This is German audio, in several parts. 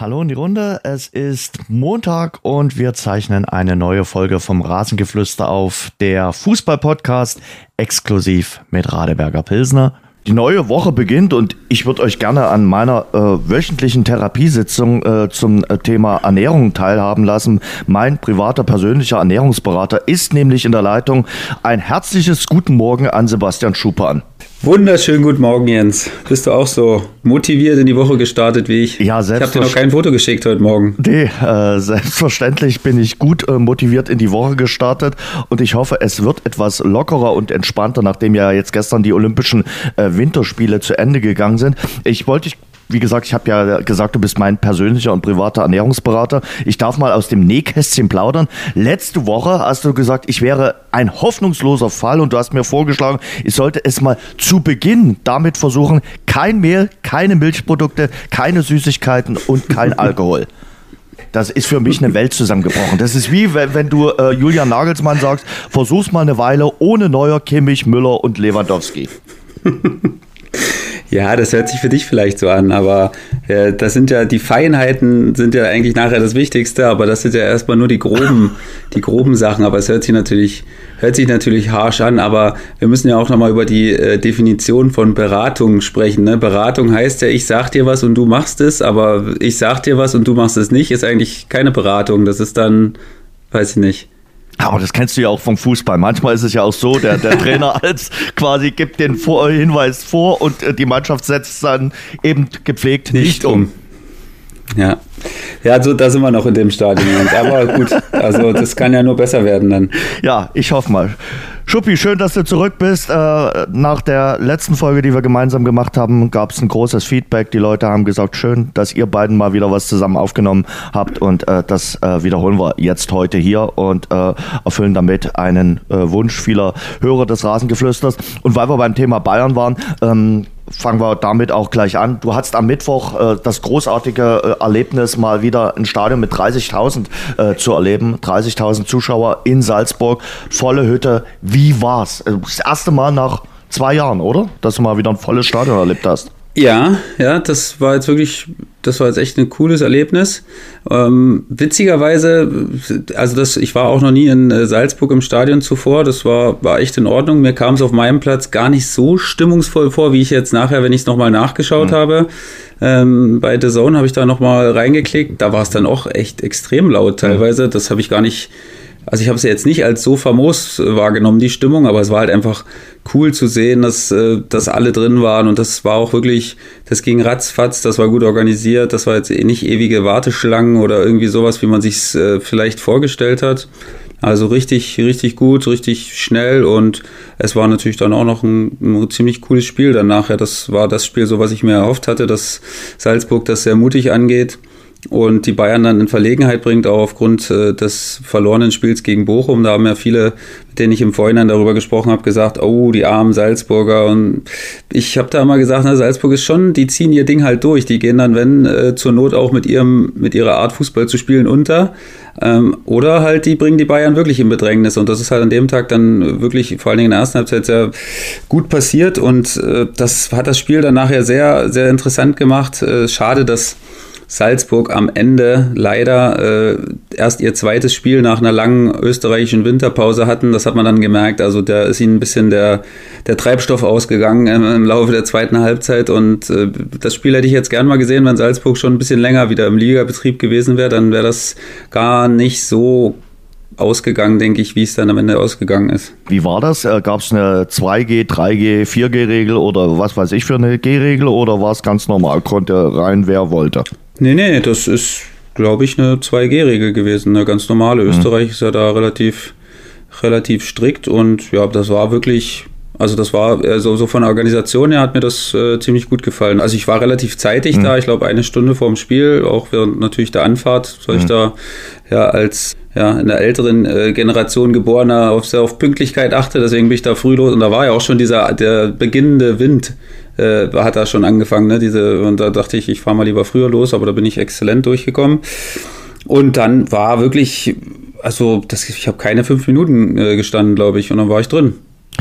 Hallo in die Runde. Es ist Montag und wir zeichnen eine neue Folge vom Rasengeflüster auf. Der Fußball-Podcast exklusiv mit Radeberger Pilsner. Die neue Woche beginnt und ich würde euch gerne an meiner äh, wöchentlichen Therapiesitzung äh, zum äh, Thema Ernährung teilhaben lassen. Mein privater persönlicher Ernährungsberater ist nämlich in der Leitung. Ein herzliches Guten Morgen an Sebastian Schupan. Wunderschönen guten Morgen, Jens. Bist du auch so motiviert in die Woche gestartet wie ich? Ja, selbstverständlich. Ich habe dir noch kein Foto geschickt heute Morgen. Nee, äh, selbstverständlich bin ich gut äh, motiviert in die Woche gestartet und ich hoffe, es wird etwas lockerer und entspannter, nachdem ja jetzt gestern die Olympischen äh, Winterspiele zu Ende gegangen sind. Ich wollte dich wie gesagt, ich habe ja gesagt, du bist mein persönlicher und privater Ernährungsberater. Ich darf mal aus dem Nähkästchen plaudern. Letzte Woche hast du gesagt, ich wäre ein hoffnungsloser Fall und du hast mir vorgeschlagen, ich sollte es mal zu Beginn damit versuchen, kein Mehl, keine Milchprodukte, keine Süßigkeiten und kein Alkohol. Das ist für mich eine Welt zusammengebrochen. Das ist wie wenn, wenn du äh, Julian Nagelsmann sagst, versuch's mal eine Weile ohne Neuer, Kimmich, Müller und Lewandowski. Ja, das hört sich für dich vielleicht so an, aber äh, das sind ja die Feinheiten sind ja eigentlich nachher das Wichtigste, aber das sind ja erstmal nur die groben, die groben Sachen. Aber es hört sich natürlich, hört sich natürlich harsh an, aber wir müssen ja auch nochmal über die äh, Definition von Beratung sprechen. Ne? Beratung heißt ja, ich sag dir was und du machst es, aber ich sag dir was und du machst es nicht, ist eigentlich keine Beratung. Das ist dann, weiß ich nicht. Aber das kennst du ja auch vom Fußball. Manchmal ist es ja auch so, der, der Trainer als quasi gibt den vor Hinweis vor und äh, die Mannschaft setzt dann eben gepflegt nicht, nicht um. Ja. Ja, also da sind wir noch in dem Stadion. Aber gut, also das kann ja nur besser werden dann. Ja, ich hoffe mal. Schuppi, schön, dass du zurück bist. Äh, nach der letzten Folge, die wir gemeinsam gemacht haben, gab es ein großes Feedback. Die Leute haben gesagt, schön, dass ihr beiden mal wieder was zusammen aufgenommen habt und äh, das äh, wiederholen wir jetzt heute hier und erfüllen damit einen Wunsch vieler Hörer des Rasengeflüsters. Und weil wir beim Thema Bayern waren, ähm, fangen wir damit auch gleich an. Du hattest am Mittwoch äh, das großartige äh, Erlebnis, mal wieder ein Stadion mit 30.000 äh, zu erleben. 30.000 Zuschauer in Salzburg, volle Hütte. Wie war's? Äh, das erste Mal nach zwei Jahren, oder? Dass du mal wieder ein volles Stadion erlebt hast. Ja, ja, das war jetzt wirklich, das war jetzt echt ein cooles Erlebnis. Ähm, witzigerweise, also das, ich war auch noch nie in äh, Salzburg im Stadion zuvor. Das war, war echt in Ordnung. Mir kam es auf meinem Platz gar nicht so stimmungsvoll vor, wie ich jetzt nachher, wenn ich es nochmal nachgeschaut mhm. habe. Ähm, bei The Zone habe ich da nochmal reingeklickt. Da war es dann auch echt extrem laut teilweise. Mhm. Das habe ich gar nicht also ich habe es jetzt nicht als so famos wahrgenommen, die Stimmung, aber es war halt einfach cool zu sehen, dass, äh, dass alle drin waren und das war auch wirklich, das ging ratzfatz, das war gut organisiert, das war jetzt eh nicht ewige Warteschlangen oder irgendwie sowas, wie man sich äh, vielleicht vorgestellt hat. Also richtig, richtig gut, richtig schnell und es war natürlich dann auch noch ein, ein ziemlich cooles Spiel dann nachher. Das war das Spiel so, was ich mir erhofft hatte, dass Salzburg das sehr mutig angeht und die Bayern dann in Verlegenheit bringt, auch aufgrund äh, des verlorenen Spiels gegen Bochum. Da haben ja viele, mit denen ich im Vorhinein darüber gesprochen habe, gesagt, oh, die armen Salzburger. Und ich habe da immer gesagt, na, Salzburg ist schon, die ziehen ihr Ding halt durch. Die gehen dann, wenn, äh, zur Not auch mit ihrem, mit ihrer Art Fußball zu spielen unter. Ähm, oder halt, die bringen die Bayern wirklich in Bedrängnis. Und das ist halt an dem Tag dann wirklich, vor allen Dingen in der ersten Halbzeit, sehr gut passiert. Und äh, das hat das Spiel dann nachher sehr, sehr interessant gemacht. Äh, schade, dass Salzburg am Ende leider äh, erst ihr zweites Spiel nach einer langen österreichischen Winterpause hatten. Das hat man dann gemerkt. Also da ist ihnen ein bisschen der, der Treibstoff ausgegangen im, im Laufe der zweiten Halbzeit. Und äh, das Spiel hätte ich jetzt gern mal gesehen, wenn Salzburg schon ein bisschen länger wieder im Ligabetrieb gewesen wäre. Dann wäre das gar nicht so ausgegangen, denke ich, wie es dann am Ende ausgegangen ist. Wie war das? Äh, Gab es eine 2G, 3G, 4G-Regel oder was weiß ich für eine G-Regel oder war es ganz normal? Konnte rein, wer wollte? Nee, nee, das ist, glaube ich, eine 2G-Regel gewesen, eine ganz normale. Mhm. Österreich ist ja da relativ, relativ strikt und ja, das war wirklich also das war äh, so, so von der Organisation her hat mir das äh, ziemlich gut gefallen. Also ich war relativ zeitig mhm. da, ich glaube eine Stunde vorm Spiel, auch während natürlich der Anfahrt, weil mhm. ich da ja als ja in der älteren äh, Generation geborener auf sehr auf Pünktlichkeit achte, deswegen bin ich da früh los und da war ja auch schon dieser der beginnende Wind äh, hat da schon angefangen, ne? Diese und da dachte ich, ich fahre mal lieber früher los, aber da bin ich exzellent durchgekommen. Und dann war wirklich, also das, ich habe keine fünf Minuten äh, gestanden, glaube ich, und dann war ich drin.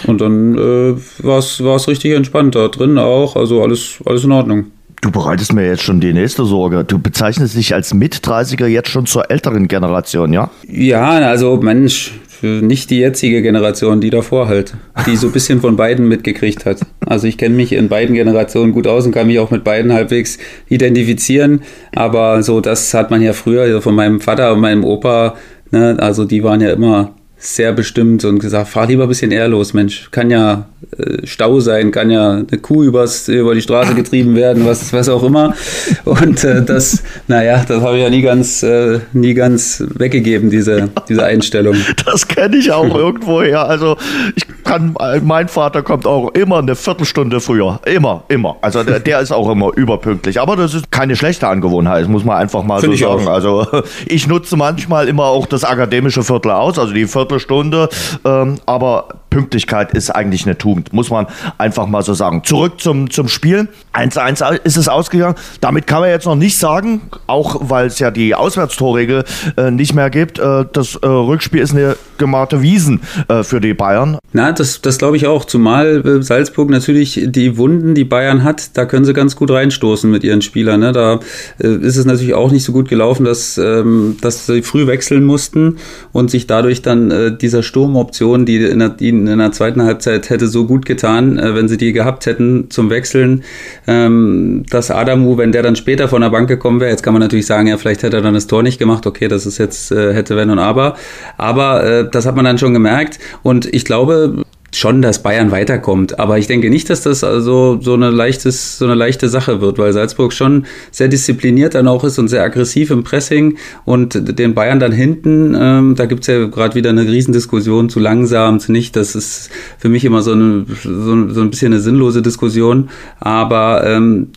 Und dann äh, war es richtig entspannt da drin auch, also alles, alles in Ordnung. Du bereitest mir jetzt schon die nächste Sorge. Du bezeichnest dich als Mit-30er jetzt schon zur älteren Generation, ja? Ja, also Mensch, nicht die jetzige Generation, die davor halt, die so ein bisschen von beiden mitgekriegt hat. Also ich kenne mich in beiden Generationen gut aus und kann mich auch mit beiden halbwegs identifizieren. Aber so, das hat man ja früher also von meinem Vater und meinem Opa, ne, also die waren ja immer sehr bestimmt und gesagt, fahr lieber ein bisschen eher los, Mensch. Kann ja äh, Stau sein, kann ja eine Kuh übers, über die Straße getrieben werden, was, was auch immer. Und äh, das, naja, das habe ich ja nie ganz, äh, nie ganz weggegeben, diese, diese Einstellung. Das kenne ich auch irgendwoher. Also ich kann, mein Vater kommt auch immer eine Viertelstunde früher. Immer, immer. Also der, der ist auch immer überpünktlich. Aber das ist keine schlechte Angewohnheit, muss man einfach mal Find so sagen. Auch. Also ich nutze manchmal immer auch das akademische Viertel aus, also die Viertelstunde. Ähm, aber Pünktlichkeit ist eigentlich eine Tugend, muss man einfach mal so sagen. Zurück zum, zum Spiel. 1-1 ist es ausgegangen. Damit kann man jetzt noch nicht sagen, auch weil es ja die Auswärtstorregel äh, nicht mehr gibt. Äh, das äh, Rückspiel ist eine gemachte Wiesen äh, für die Bayern. Na, das, das glaube ich auch. Zumal äh, Salzburg natürlich die Wunden, die Bayern hat, da können sie ganz gut reinstoßen mit ihren Spielern. Ne? Da äh, ist es natürlich auch nicht so gut gelaufen, dass, ähm, dass sie früh wechseln mussten und sich dadurch dann dieser Sturmoption, die die in der zweiten Halbzeit hätte so gut getan, äh, wenn sie die gehabt hätten zum Wechseln, ähm, dass Adamu, wenn der dann später von der Bank gekommen wäre, jetzt kann man natürlich sagen, ja, vielleicht hätte er dann das Tor nicht gemacht, okay, das ist jetzt äh, hätte wenn und aber, aber äh, das hat man dann schon gemerkt und ich glaube, schon, dass Bayern weiterkommt. Aber ich denke nicht, dass das also so eine, leichtes, so eine leichte Sache wird, weil Salzburg schon sehr diszipliniert dann auch ist und sehr aggressiv im Pressing und den Bayern dann hinten, ähm, da gibt's ja gerade wieder eine Riesendiskussion zu langsam, zu nicht. Das ist für mich immer so, eine, so, so ein bisschen eine sinnlose Diskussion. Aber ähm,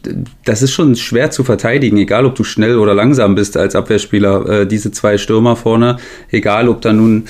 das ist schon schwer zu verteidigen, egal ob du schnell oder langsam bist als Abwehrspieler. Äh, diese zwei Stürmer vorne, egal ob da nun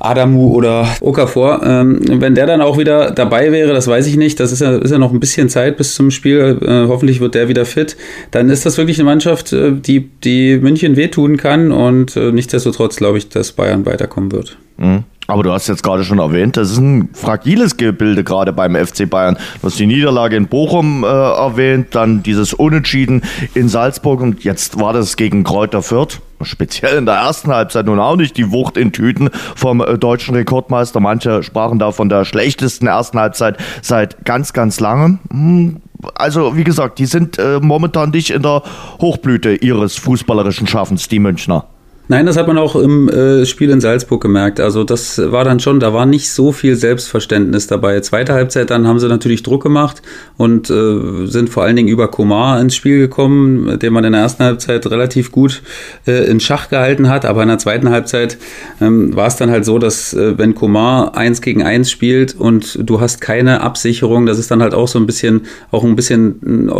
Adamu oder Okafor. Ähm, wenn der dann auch wieder dabei wäre, das weiß ich nicht, das ist ja, ist ja noch ein bisschen Zeit bis zum Spiel, äh, hoffentlich wird der wieder fit, dann ist das wirklich eine Mannschaft, äh, die, die München wehtun kann und äh, nichtsdestotrotz glaube ich, dass Bayern weiterkommen wird. Mhm. Aber du hast jetzt gerade schon erwähnt, das ist ein fragiles Gebilde gerade beim FC Bayern. Du hast die Niederlage in Bochum äh, erwähnt, dann dieses Unentschieden in Salzburg und jetzt war das gegen Kräuter Fürth. Speziell in der ersten Halbzeit nun auch nicht die Wucht in Tüten vom äh, deutschen Rekordmeister. Manche sprachen da von der schlechtesten ersten Halbzeit seit ganz, ganz langem. Hm, also wie gesagt, die sind äh, momentan nicht in der Hochblüte ihres fußballerischen Schaffens, die Münchner. Nein, das hat man auch im äh, Spiel in Salzburg gemerkt. Also das war dann schon, da war nicht so viel Selbstverständnis dabei. Zweite Halbzeit dann haben sie natürlich Druck gemacht und äh, sind vor allen Dingen über Komar ins Spiel gekommen, den man in der ersten Halbzeit relativ gut äh, in Schach gehalten hat. Aber in der zweiten Halbzeit ähm, war es dann halt so, dass äh, wenn Komar eins gegen eins spielt und du hast keine Absicherung, das ist dann halt auch so ein bisschen, auch ein bisschen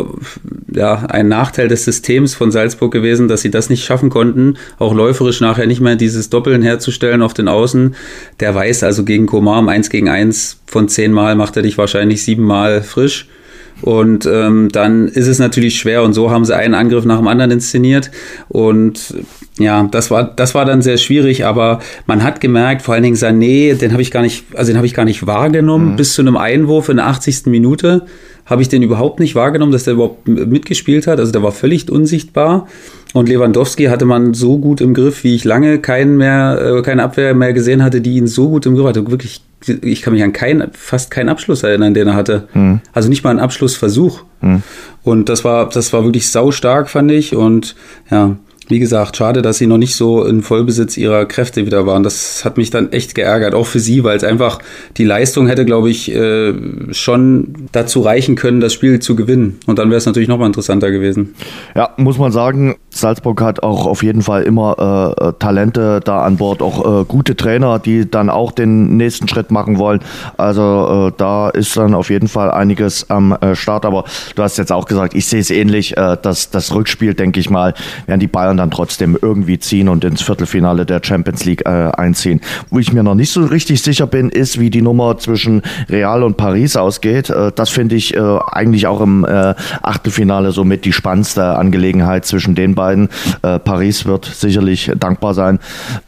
ja, ein Nachteil des Systems von Salzburg gewesen, dass sie das nicht schaffen konnten, auch läuft läuferisch nachher nicht mehr dieses Doppeln herzustellen auf den Außen. Der weiß also gegen Komar um 1 gegen 1 von 10 Mal macht er dich wahrscheinlich 7 Mal frisch. Und ähm, dann ist es natürlich schwer und so haben sie einen Angriff nach dem anderen inszeniert. Und ja, das war, das war dann sehr schwierig, aber man hat gemerkt, vor allen Dingen Sané, den habe ich gar nicht, also den habe ich gar nicht wahrgenommen, mhm. bis zu einem Einwurf in der 80. Minute habe ich den überhaupt nicht wahrgenommen, dass der überhaupt mitgespielt hat. Also der war völlig unsichtbar. Und Lewandowski hatte man so gut im Griff, wie ich lange keinen mehr, äh, keine Abwehr mehr gesehen hatte, die ihn so gut im Griff hatte. Wirklich, ich kann mich an keinen, fast keinen Abschluss erinnern, den er hatte. Mhm. Also nicht mal einen Abschlussversuch. Mhm. Und das war, das war wirklich saustark, fand ich. Und ja, wie gesagt, schade, dass sie noch nicht so in Vollbesitz ihrer Kräfte wieder waren. Das hat mich dann echt geärgert, auch für sie, weil es einfach die Leistung hätte, glaube ich, äh, schon dazu reichen können, das Spiel zu gewinnen. Und dann wäre es natürlich nochmal interessanter gewesen. Ja, muss man sagen, Salzburg hat auch auf jeden Fall immer äh, Talente da an Bord, auch äh, gute Trainer, die dann auch den nächsten Schritt machen wollen. Also äh, da ist dann auf jeden Fall einiges am äh, Start. Aber du hast jetzt auch gesagt, ich sehe es ähnlich, äh, dass das Rückspiel, denke ich mal, werden die Bayern dann trotzdem irgendwie ziehen und ins Viertelfinale der Champions League äh, einziehen. Wo ich mir noch nicht so richtig sicher bin, ist, wie die Nummer zwischen Real und Paris ausgeht. das finde ich eigentlich auch im Achtelfinale somit die spannendste Angelegenheit zwischen den beiden beiden. Äh, Paris wird sicherlich dankbar sein,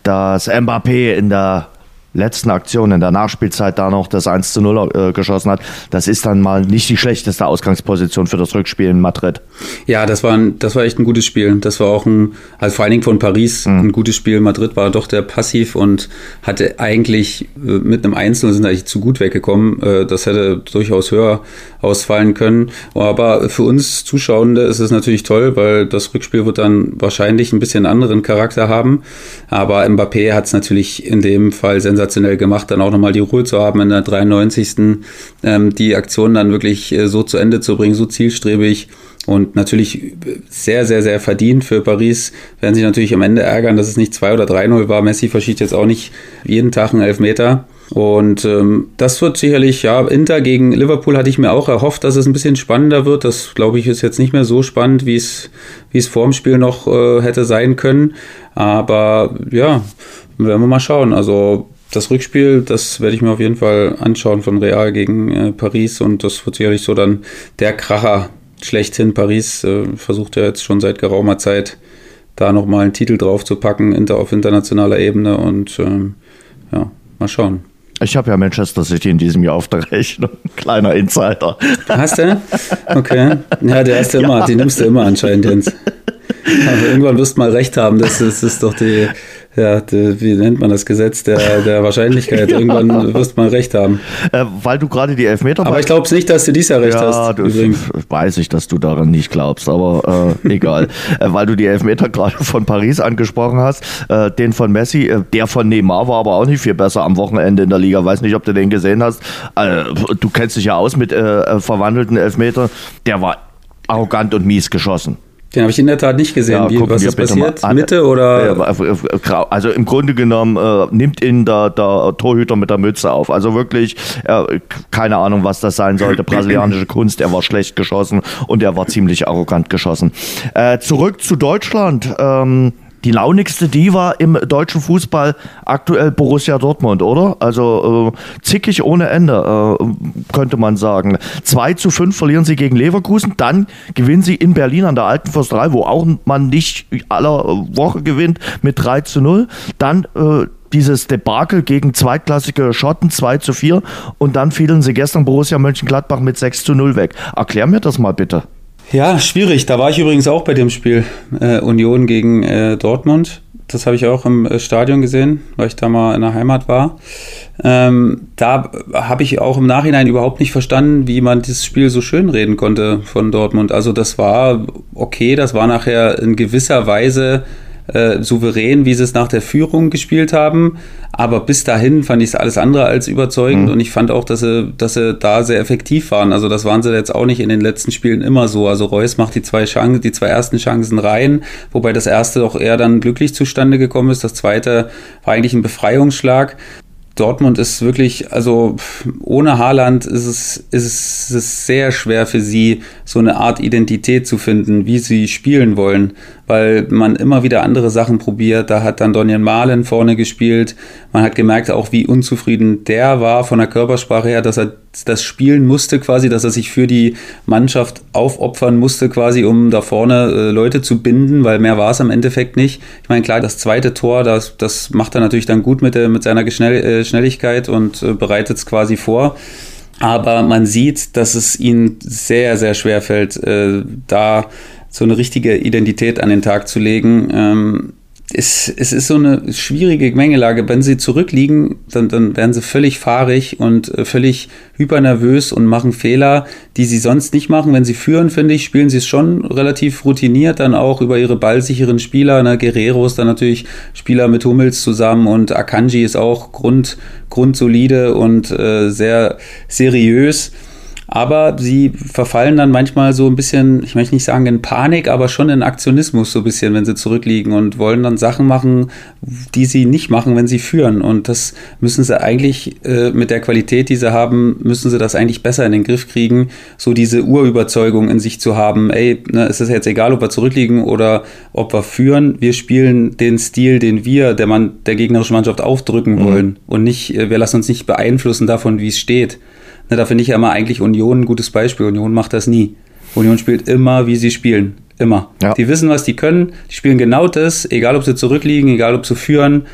dass Mbappé in der letzten Aktion in der Nachspielzeit da noch das 1 zu 0 äh, geschossen hat, das ist dann mal nicht die schlechteste Ausgangsposition für das Rückspiel in Madrid. Ja, das war, ein, das war echt ein gutes Spiel. Das war auch ein, also vor allen Dingen von Paris, mhm. ein gutes Spiel. Madrid war doch der passiv und hatte eigentlich äh, mit einem Einzel sind eigentlich zu gut weggekommen. Äh, das hätte durchaus höher ausfallen können. Aber für uns Zuschauende ist es natürlich toll, weil das Rückspiel wird dann wahrscheinlich ein bisschen anderen Charakter haben. Aber Mbappé hat es natürlich in dem Fall sensationell gemacht, dann auch nochmal die Ruhe zu haben in der 93. Ähm, die Aktion dann wirklich äh, so zu Ende zu bringen, so zielstrebig. Und natürlich sehr, sehr, sehr verdient für Paris. Werden sich natürlich am Ende ärgern, dass es nicht 2 oder 3-0 war. Messi verschießt jetzt auch nicht jeden Tag einen Elfmeter. Und ähm, das wird sicherlich, ja, Inter gegen Liverpool hatte ich mir auch erhofft, dass es ein bisschen spannender wird. Das, glaube ich, ist jetzt nicht mehr so spannend, wie es, wie es vor dem Spiel noch äh, hätte sein können. Aber ja, werden wir mal schauen. Also das Rückspiel, das werde ich mir auf jeden Fall anschauen von Real gegen äh, Paris und das wird sicherlich so dann der Kracher schlechthin. Paris äh, versucht ja jetzt schon seit geraumer Zeit da nochmal einen Titel drauf zu packen inter, auf internationaler Ebene und ähm, ja, mal schauen. Ich habe ja Manchester City in diesem Jahr auf der Rechnung. Kleiner Insider. Hast du? Okay. Ja, der hast du immer, ja. die nimmst du immer anscheinend, Jens. Aber irgendwann wirst du mal recht haben. Das ist, das ist doch die, ja, die, wie nennt man das Gesetz der, der Wahrscheinlichkeit? Irgendwann ja. wirst du mal recht haben. Äh, weil du gerade die Elfmeter. Aber ich glaube nicht, dass du dies Jahr recht ja, hast. Ja, weiß ich, dass du daran nicht glaubst, aber äh, egal. äh, weil du die Elfmeter gerade von Paris angesprochen hast, äh, den von Messi, äh, der von Neymar war aber auch nicht viel besser am Wochenende in der Liga. Weiß nicht, ob du den gesehen hast. Äh, du kennst dich ja aus mit verwandelten Elfmetern. Der war arrogant und mies geschossen. Den habe ich in der Tat nicht gesehen. Ja, Wie, was ist passiert? Mitte oder? Also im Grunde genommen äh, nimmt ihn der, der, Torhüter mit der Mütze auf. Also wirklich, äh, keine Ahnung, was das sein sollte. Brasilianische Kunst, er war schlecht geschossen und er war ziemlich arrogant geschossen. Äh, zurück zu Deutschland. Ähm, die launigste Diva im deutschen Fußball aktuell Borussia Dortmund, oder? Also äh, zickig ohne Ende, äh, könnte man sagen. 2 zu 5 verlieren sie gegen Leverkusen, dann gewinnen sie in Berlin an der Alten Försterei, wo auch man nicht aller Woche gewinnt, mit 3 zu 0. Dann äh, dieses Debakel gegen zweitklassige Schotten 2 zu 4 und dann fielen sie gestern Borussia Mönchengladbach mit 6 zu 0 weg. Erklär mir das mal bitte. Ja, schwierig. Da war ich übrigens auch bei dem Spiel äh, Union gegen äh, Dortmund. Das habe ich auch im äh, Stadion gesehen, weil ich da mal in der Heimat war. Ähm, da habe ich auch im Nachhinein überhaupt nicht verstanden, wie man dieses Spiel so schön reden konnte von Dortmund. Also das war okay, das war nachher in gewisser Weise äh, souverän, wie sie es nach der Führung gespielt haben. Aber bis dahin fand ich es alles andere als überzeugend mhm. und ich fand auch, dass sie, dass sie da sehr effektiv waren. Also das waren sie jetzt auch nicht in den letzten Spielen immer so. Also Reus macht die zwei Chancen, die zwei ersten Chancen rein, wobei das erste doch eher dann glücklich zustande gekommen ist. Das zweite war eigentlich ein Befreiungsschlag. Dortmund ist wirklich, also ohne Haaland ist es, ist es, sehr schwer für sie, so eine Art Identität zu finden, wie sie spielen wollen weil man immer wieder andere Sachen probiert. Da hat dann Donian Malen vorne gespielt. Man hat gemerkt auch, wie unzufrieden der war von der Körpersprache her, dass er das spielen musste quasi, dass er sich für die Mannschaft aufopfern musste quasi, um da vorne äh, Leute zu binden, weil mehr war es am Endeffekt nicht. Ich meine, klar, das zweite Tor, das, das macht er natürlich dann gut mit, der, mit seiner Geschnell, äh, Schnelligkeit und äh, bereitet es quasi vor. Aber man sieht, dass es ihm sehr, sehr schwer fällt, äh, da so eine richtige Identität an den Tag zu legen. Ähm, es, es ist so eine schwierige Mengelage. Wenn sie zurückliegen, dann, dann werden sie völlig fahrig und äh, völlig hypernervös und machen Fehler, die sie sonst nicht machen. Wenn sie führen, finde ich, spielen sie es schon relativ routiniert, dann auch über ihre ballsicheren Spieler. Ne? Guerrero ist dann natürlich Spieler mit Hummels zusammen und Akanji ist auch grund, grundsolide und äh, sehr seriös. Aber sie verfallen dann manchmal so ein bisschen, ich möchte nicht sagen in Panik, aber schon in Aktionismus so ein bisschen, wenn sie zurückliegen und wollen dann Sachen machen, die sie nicht machen, wenn sie führen. Und das müssen sie eigentlich äh, mit der Qualität, die sie haben, müssen sie das eigentlich besser in den Griff kriegen, so diese Urüberzeugung in sich zu haben, ey, ne, es ist jetzt egal, ob wir zurückliegen oder ob wir führen, wir spielen den Stil, den wir der, Mann, der gegnerischen Mannschaft aufdrücken mhm. wollen und nicht, äh, wir lassen uns nicht beeinflussen davon, wie es steht. Ne, da finde ich ja immer eigentlich Union ein gutes Beispiel. Union macht das nie. Union spielt immer, wie sie spielen. Immer. Ja. Die wissen, was die können. Die spielen genau das, egal ob sie zurückliegen, egal ob sie führen.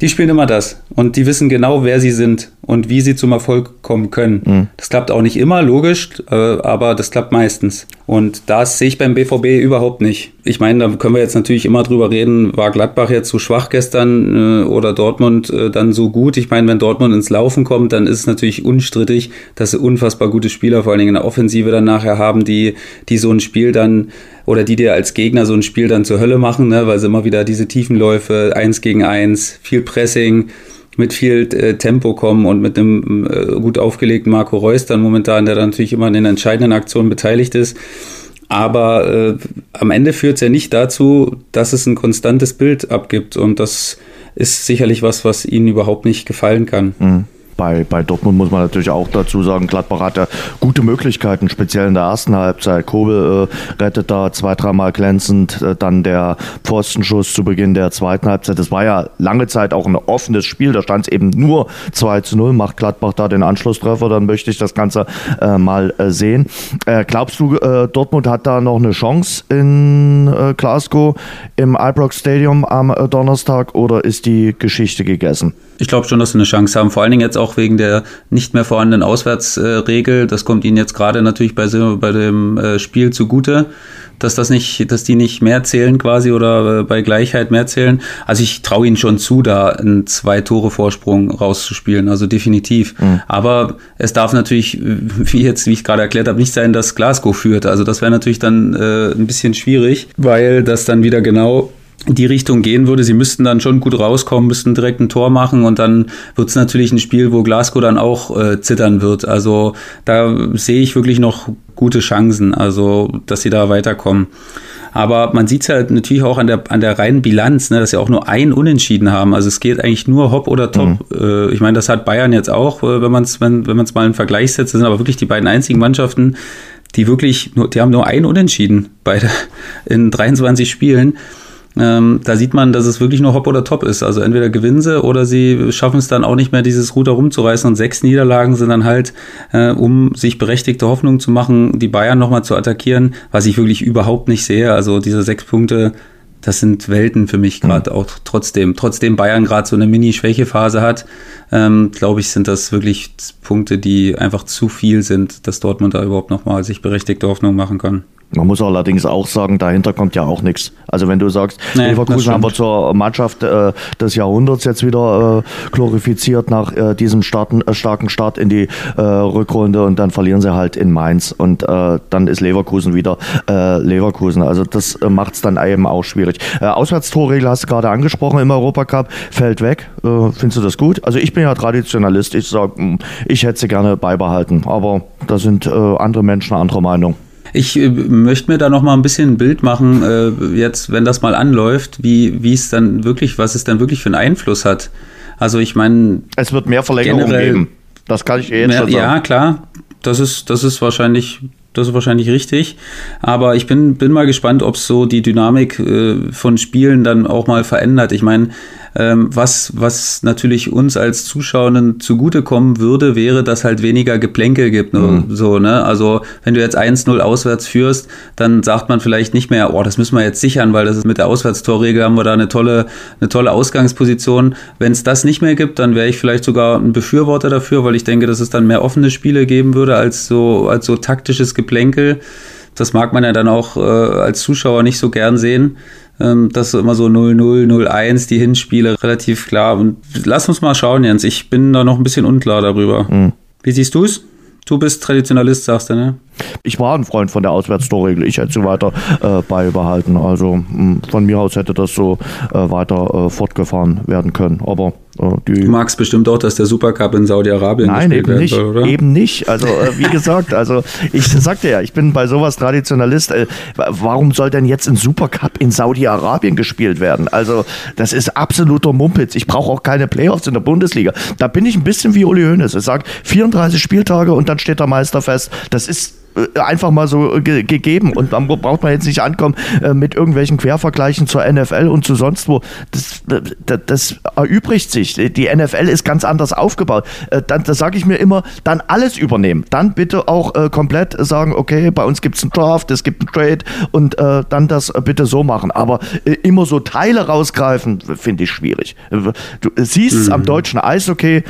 Die spielen immer das. Und die wissen genau, wer sie sind und wie sie zum Erfolg kommen können. Mhm. Das klappt auch nicht immer, logisch, äh, aber das klappt meistens. Und das sehe ich beim BVB überhaupt nicht. Ich meine, da können wir jetzt natürlich immer drüber reden, war Gladbach jetzt so schwach gestern äh, oder Dortmund äh, dann so gut. Ich meine, wenn Dortmund ins Laufen kommt, dann ist es natürlich unstrittig, dass sie unfassbar gute Spieler, vor allen Dingen in der Offensive dann nachher haben, die, die so ein Spiel dann oder die dir als Gegner so ein Spiel dann zur Hölle machen, ne, weil sie immer wieder diese Tiefenläufe, eins gegen eins, viel Pressing, mit viel äh, Tempo kommen und mit einem äh, gut aufgelegten Marco Reus dann momentan, der dann natürlich immer in den entscheidenden Aktionen beteiligt ist. Aber äh, am Ende führt es ja nicht dazu, dass es ein konstantes Bild abgibt. Und das ist sicherlich was, was ihnen überhaupt nicht gefallen kann. Mhm bei, bei Dortmund muss man natürlich auch dazu sagen, Gladbach hat ja gute Möglichkeiten, speziell in der ersten Halbzeit. Kobel äh, rettet da zwei, dreimal glänzend, äh, dann der Pfostenschuss zu Beginn der zweiten Halbzeit. Das war ja lange Zeit auch ein offenes Spiel, da stand es eben nur 2 zu 0, macht Gladbach da den Anschlusstreffer, dann möchte ich das Ganze äh, mal äh, sehen. Äh, glaubst du, äh, Dortmund hat da noch eine Chance in Glasgow im Ibrox Stadium am Donnerstag oder ist die Geschichte gegessen? Ich glaube schon, dass sie eine Chance haben. Vor allen Dingen jetzt auch wegen der nicht mehr vorhandenen Auswärtsregel. Das kommt ihnen jetzt gerade natürlich bei, bei dem äh, Spiel zugute, dass das nicht, dass die nicht mehr zählen quasi oder äh, bei Gleichheit mehr zählen. Also ich traue ihnen schon zu, da einen zwei Tore Vorsprung rauszuspielen. Also definitiv. Mhm. Aber es darf natürlich, wie jetzt, wie ich gerade erklärt habe, nicht sein, dass Glasgow führt. Also das wäre natürlich dann äh, ein bisschen schwierig, weil das dann wieder genau die Richtung gehen würde. Sie müssten dann schon gut rauskommen, müssten direkt ein Tor machen und dann wird es natürlich ein Spiel, wo Glasgow dann auch äh, zittern wird. Also da sehe ich wirklich noch gute Chancen, also dass sie da weiterkommen. Aber man sieht es halt natürlich auch an der, an der reinen Bilanz, ne, dass sie auch nur ein Unentschieden haben. Also es geht eigentlich nur Hopp oder Top. Mhm. Äh, ich meine, das hat Bayern jetzt auch, äh, wenn man es wenn, wenn man's mal in Vergleich setzt. Das sind aber wirklich die beiden einzigen Mannschaften, die wirklich, nur, die haben nur ein Unentschieden beide in 23 Spielen. Ähm, da sieht man, dass es wirklich nur Hop oder Top ist. Also entweder gewinnen sie oder sie schaffen es dann auch nicht mehr, dieses Ruder rumzureißen. Und sechs Niederlagen sind dann halt, äh, um sich berechtigte Hoffnung zu machen, die Bayern nochmal zu attackieren, was ich wirklich überhaupt nicht sehe. Also diese sechs Punkte, das sind Welten für mich gerade mhm. auch trotzdem. Trotzdem Bayern gerade so eine Mini-Schwächephase hat, ähm, glaube ich, sind das wirklich Punkte, die einfach zu viel sind, dass Dortmund da überhaupt nochmal sich berechtigte Hoffnung machen kann. Man muss allerdings auch sagen, dahinter kommt ja auch nichts. Also wenn du sagst, nee, Leverkusen haben wir zur Mannschaft äh, des Jahrhunderts jetzt wieder äh, glorifiziert nach äh, diesem starten, äh, starken Start in die äh, Rückrunde und dann verlieren sie halt in Mainz und äh, dann ist Leverkusen wieder Leverkusen. Also das macht es dann eben auch schwierig. Auswärtstorregel hast du gerade angesprochen im Europacup, fällt weg. findest du das gut? Also ich bin ja Traditionalist. Ich sage, hm, ich hätte sie gerne beibehalten, aber da sind andere Menschen anderer Meinung. Ich äh, möchte mir da noch mal ein bisschen ein Bild machen, äh, jetzt, wenn das mal anläuft, wie, wie es dann wirklich, was es dann wirklich für einen Einfluss hat. Also ich meine. Es wird mehr Verlängerung geben. Das kann ich eh jetzt mehr, schon sagen. Ja, klar. Das ist, das ist wahrscheinlich das ist wahrscheinlich richtig. Aber ich bin, bin mal gespannt, ob es so die Dynamik äh, von Spielen dann auch mal verändert. Ich meine, was, was natürlich uns als Zuschauern zugutekommen würde, wäre, dass halt weniger Geplänkel gibt. Ne? Mhm. So, ne? Also wenn du jetzt 1-0 auswärts führst, dann sagt man vielleicht nicht mehr, oh, das müssen wir jetzt sichern, weil das ist mit der Auswärtstorregel haben wir da eine tolle, eine tolle Ausgangsposition. Wenn es das nicht mehr gibt, dann wäre ich vielleicht sogar ein Befürworter dafür, weil ich denke, dass es dann mehr offene Spiele geben würde als so, als so taktisches Geplänkel. Das mag man ja dann auch äh, als Zuschauer nicht so gern sehen. Ähm, das ist immer so 0-0, 0-1, die Hinspiele relativ klar. Und lass uns mal schauen, Jens. Ich bin da noch ein bisschen unklar darüber. Mhm. Wie siehst du es? Du bist Traditionalist, sagst du, ne? Ich war ein Freund von der Auswärtstorregel. Ich hätte sie weiter äh, beibehalten. Also mh, hm, von mir aus hätte das so äh, weiter äh, fortgefahren werden können. Aber äh, die du magst bestimmt auch, dass der Supercup in Saudi-Arabien Nein, gespielt eben nicht, soll, oder? Eben nicht. Also äh, wie gesagt, also ich sagte ja, ich bin bei sowas Traditionalist. Äh, warum soll denn jetzt ein Supercup in Saudi-Arabien gespielt werden? Also das ist absoluter Mumpitz. Ich brauche auch keine Playoffs in der Bundesliga. Da bin ich ein bisschen wie Uli Hoeneß. Er sagt 34 Spieltage und dann steht der Meister fest. Das ist einfach mal so ge gegeben und dann braucht man jetzt nicht ankommen äh, mit irgendwelchen Quervergleichen zur NFL und zu sonst wo. Das, das, das erübrigt sich. Die NFL ist ganz anders aufgebaut. Äh, dann, das sage ich mir immer, dann alles übernehmen. Dann bitte auch äh, komplett sagen, okay, bei uns gibt es einen Draft, es gibt einen Trade und äh, dann das bitte so machen. Aber immer so Teile rausgreifen, finde ich schwierig. Du siehst es mhm. am deutschen Eishockey,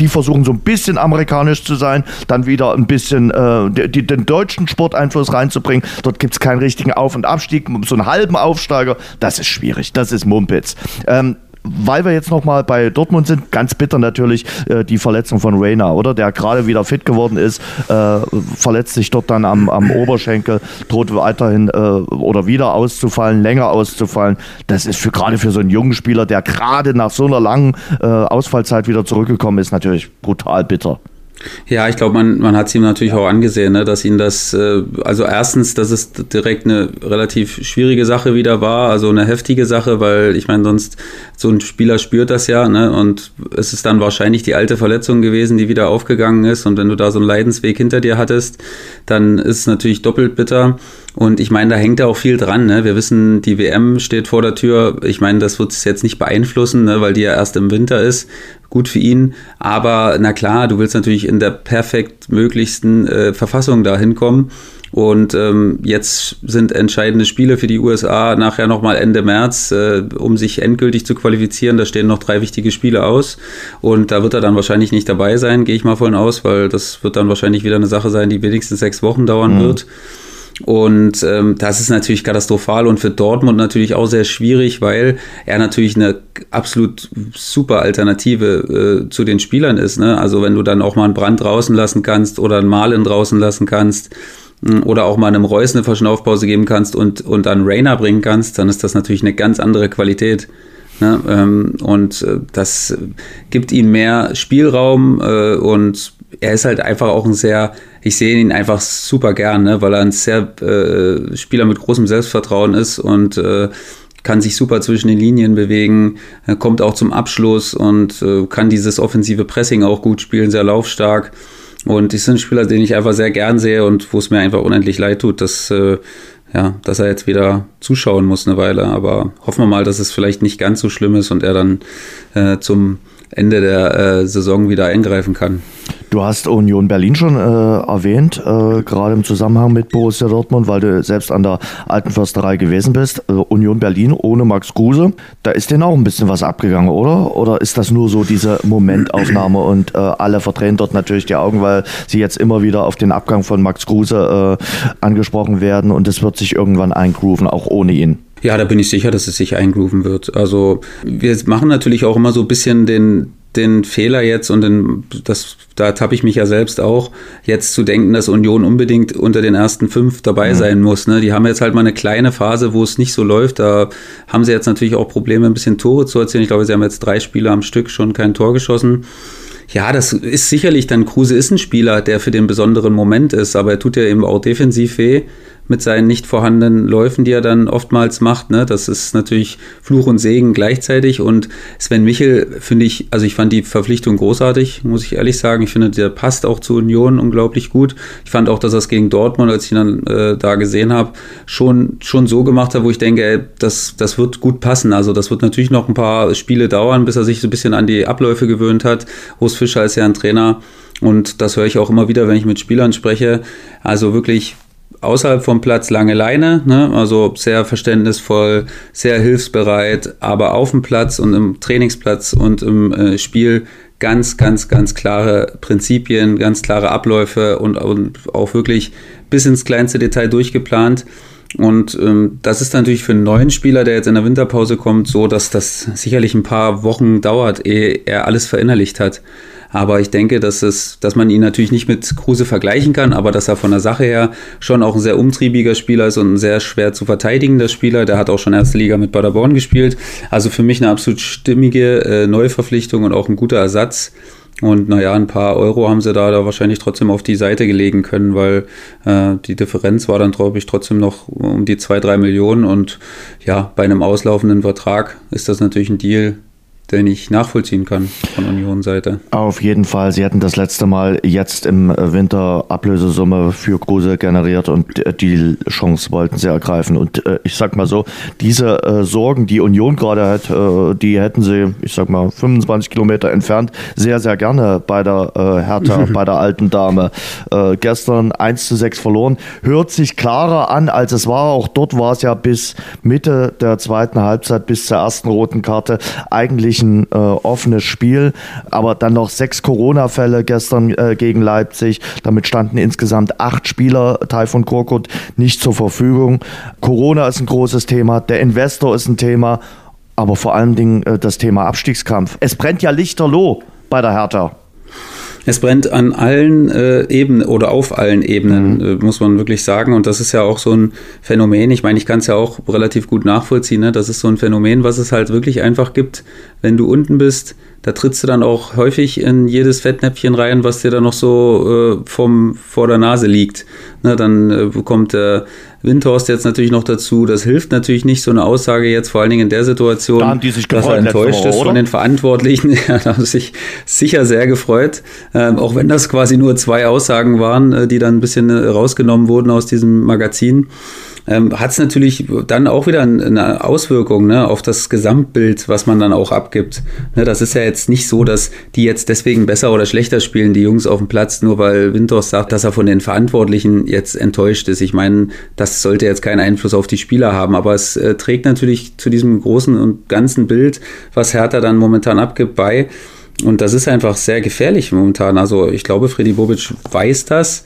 die versuchen so ein bisschen amerikanisch zu sein, dann wieder ein bisschen die, den deutschen Sporteinfluss reinzubringen. Dort gibt es keinen richtigen Auf- und Abstieg, so einen halben Aufsteiger. Das ist schwierig, das ist Mumpitz. Ähm, weil wir jetzt nochmal bei Dortmund sind, ganz bitter natürlich äh, die Verletzung von Reina, oder? Der gerade wieder fit geworden ist, äh, verletzt sich dort dann am, am Oberschenkel, droht weiterhin äh, oder wieder auszufallen, länger auszufallen. Das ist für gerade für so einen jungen Spieler, der gerade nach so einer langen äh, Ausfallzeit wieder zurückgekommen ist, natürlich brutal bitter. Ja, ich glaube, man, man hat es ihm natürlich auch angesehen, ne, dass ihn das, äh, also erstens, dass es direkt eine relativ schwierige Sache wieder war, also eine heftige Sache, weil ich meine, sonst so ein Spieler spürt das ja, ne, und es ist dann wahrscheinlich die alte Verletzung gewesen, die wieder aufgegangen ist, und wenn du da so einen Leidensweg hinter dir hattest, dann ist es natürlich doppelt bitter. Und ich meine, da hängt ja auch viel dran. Ne? Wir wissen, die WM steht vor der Tür. Ich meine, das wird es jetzt nicht beeinflussen, ne? weil die ja erst im Winter ist. Gut für ihn. Aber na klar, du willst natürlich in der perfekt möglichsten äh, Verfassung da hinkommen. Und ähm, jetzt sind entscheidende Spiele für die USA nachher nochmal Ende März, äh, um sich endgültig zu qualifizieren. Da stehen noch drei wichtige Spiele aus. Und da wird er dann wahrscheinlich nicht dabei sein, gehe ich mal von aus, weil das wird dann wahrscheinlich wieder eine Sache sein, die wenigstens sechs Wochen dauern mhm. wird. Und ähm, das ist natürlich katastrophal und für Dortmund natürlich auch sehr schwierig, weil er natürlich eine absolut super Alternative äh, zu den Spielern ist. Ne? Also wenn du dann auch mal einen Brand draußen lassen kannst oder einen Malen draußen lassen kannst hm, oder auch mal einem Reus eine Verschnaufpause geben kannst und, und dann Rainer bringen kannst, dann ist das natürlich eine ganz andere Qualität. Ne? Ähm, und äh, das gibt ihm mehr Spielraum äh, und er ist halt einfach auch ein sehr ich sehe ihn einfach super gern, ne, weil er ein sehr äh, Spieler mit großem Selbstvertrauen ist und äh, kann sich super zwischen den Linien bewegen, kommt auch zum Abschluss und äh, kann dieses offensive Pressing auch gut spielen, sehr laufstark. Und bin ein Spieler, den ich einfach sehr gern sehe und wo es mir einfach unendlich leid tut, dass, äh, ja, dass er jetzt wieder zuschauen muss eine Weile. Aber hoffen wir mal, dass es vielleicht nicht ganz so schlimm ist und er dann äh, zum Ende der äh, Saison wieder eingreifen kann. Du hast Union Berlin schon äh, erwähnt, äh, gerade im Zusammenhang mit Borussia Dortmund, weil du selbst an der Alten Försterei gewesen bist. Äh, Union Berlin ohne Max Kruse, da ist denen auch ein bisschen was abgegangen, oder? Oder ist das nur so diese Momentaufnahme und äh, alle verdrehen dort natürlich die Augen, weil sie jetzt immer wieder auf den Abgang von Max Kruse äh, angesprochen werden und es wird sich irgendwann eingrooven, auch ohne ihn? Ja, da bin ich sicher, dass es sich eingrooven wird. Also wir machen natürlich auch immer so ein bisschen den, den Fehler jetzt und den, das, da tappe ich mich ja selbst auch, jetzt zu denken, dass Union unbedingt unter den ersten fünf dabei mhm. sein muss. Ne? Die haben jetzt halt mal eine kleine Phase, wo es nicht so läuft. Da haben sie jetzt natürlich auch Probleme, ein bisschen Tore zu erzielen. Ich glaube, sie haben jetzt drei Spiele am Stück schon kein Tor geschossen. Ja, das ist sicherlich dann, Kruse ist ein Spieler, der für den besonderen Moment ist, aber er tut ja eben auch defensiv weh mit seinen nicht vorhandenen Läufen, die er dann oftmals macht. Ne? Das ist natürlich Fluch und Segen gleichzeitig. Und Sven Michel finde ich, also ich fand die Verpflichtung großartig, muss ich ehrlich sagen. Ich finde, der passt auch zur Union unglaublich gut. Ich fand auch, dass er es gegen Dortmund, als ich ihn dann äh, da gesehen habe, schon, schon so gemacht hat, wo ich denke, ey, das, das wird gut passen. Also das wird natürlich noch ein paar Spiele dauern, bis er sich so ein bisschen an die Abläufe gewöhnt hat. Urs Fischer ist ja ein Trainer. Und das höre ich auch immer wieder, wenn ich mit Spielern spreche. Also wirklich außerhalb vom Platz lange Leine, ne? also sehr verständnisvoll, sehr hilfsbereit, aber auf dem Platz und im Trainingsplatz und im äh, Spiel ganz, ganz, ganz klare Prinzipien, ganz klare Abläufe und, und auch wirklich bis ins kleinste Detail durchgeplant. Und ähm, das ist natürlich für einen neuen Spieler, der jetzt in der Winterpause kommt, so, dass das sicherlich ein paar Wochen dauert, ehe er alles verinnerlicht hat. Aber ich denke, dass, es, dass man ihn natürlich nicht mit Kruse vergleichen kann, aber dass er von der Sache her schon auch ein sehr umtriebiger Spieler ist und ein sehr schwer zu verteidigender Spieler. Der hat auch schon erste Liga mit Paderborn gespielt. Also für mich eine absolut stimmige äh, Neuverpflichtung und auch ein guter Ersatz. Und naja, ein paar Euro haben sie da, da wahrscheinlich trotzdem auf die Seite gelegen können, weil äh, die Differenz war dann, glaube ich, trotzdem noch um die zwei, drei Millionen. Und ja, bei einem auslaufenden Vertrag ist das natürlich ein Deal, den ich nachvollziehen kann von Union-Seite. Auf jeden Fall. Sie hatten das letzte Mal jetzt im Winter Ablösesumme für Kruse generiert und die Chance wollten sie ergreifen. Und äh, ich sag mal so, diese äh, Sorgen, die Union gerade hat, äh, die hätten sie, ich sag mal, 25 Kilometer entfernt, sehr, sehr gerne bei der Hertha, bei der alten Dame. Gestern 1 zu 6 verloren. Hört sich klarer an, als es war. Auch dort war es ja bis Mitte der zweiten Halbzeit, bis zur ersten roten Karte eigentlich ein äh, offenes Spiel. Aber dann noch sechs Corona-Fälle gestern äh, gegen Leipzig. Damit standen insgesamt acht Spieler Taifun Korkut nicht zur Verfügung. Corona ist ein großes Thema. Der Investor ist ein Thema. Aber vor allen Dingen äh, das Thema Abstiegskampf. Es brennt ja lichterloh bei der Hertha. Es brennt an allen äh, Ebenen oder auf allen Ebenen, mhm. äh, muss man wirklich sagen. Und das ist ja auch so ein Phänomen. Ich meine, ich kann es ja auch relativ gut nachvollziehen. Ne? Das ist so ein Phänomen, was es halt wirklich einfach gibt, wenn du unten bist da trittst du dann auch häufig in jedes Fettnäpfchen rein, was dir da noch so äh, vom, vor der Nase liegt. Ne, dann äh, bekommt der Windhorst jetzt natürlich noch dazu. Das hilft natürlich nicht, so eine Aussage jetzt, vor allen Dingen in der Situation, da haben die sich dass er enttäuscht ist von den Verantwortlichen. ja, da haben sich sicher sehr gefreut. Ähm, auch wenn das quasi nur zwei Aussagen waren, äh, die dann ein bisschen äh, rausgenommen wurden aus diesem Magazin ähm, hat es natürlich dann auch wieder eine Auswirkung ne, auf das Gesamtbild, was man dann auch abgibt. Ne, das ist ja jetzt nicht so, dass die jetzt deswegen besser oder schlechter spielen, die Jungs auf dem Platz, nur weil Winters sagt, dass er von den Verantwortlichen jetzt enttäuscht ist. Ich meine, das sollte jetzt keinen Einfluss auf die Spieler haben, aber es äh, trägt natürlich zu diesem großen und ganzen Bild, was Hertha dann momentan abgibt, bei. Und das ist einfach sehr gefährlich momentan. Also ich glaube, Freddy Bobic weiß das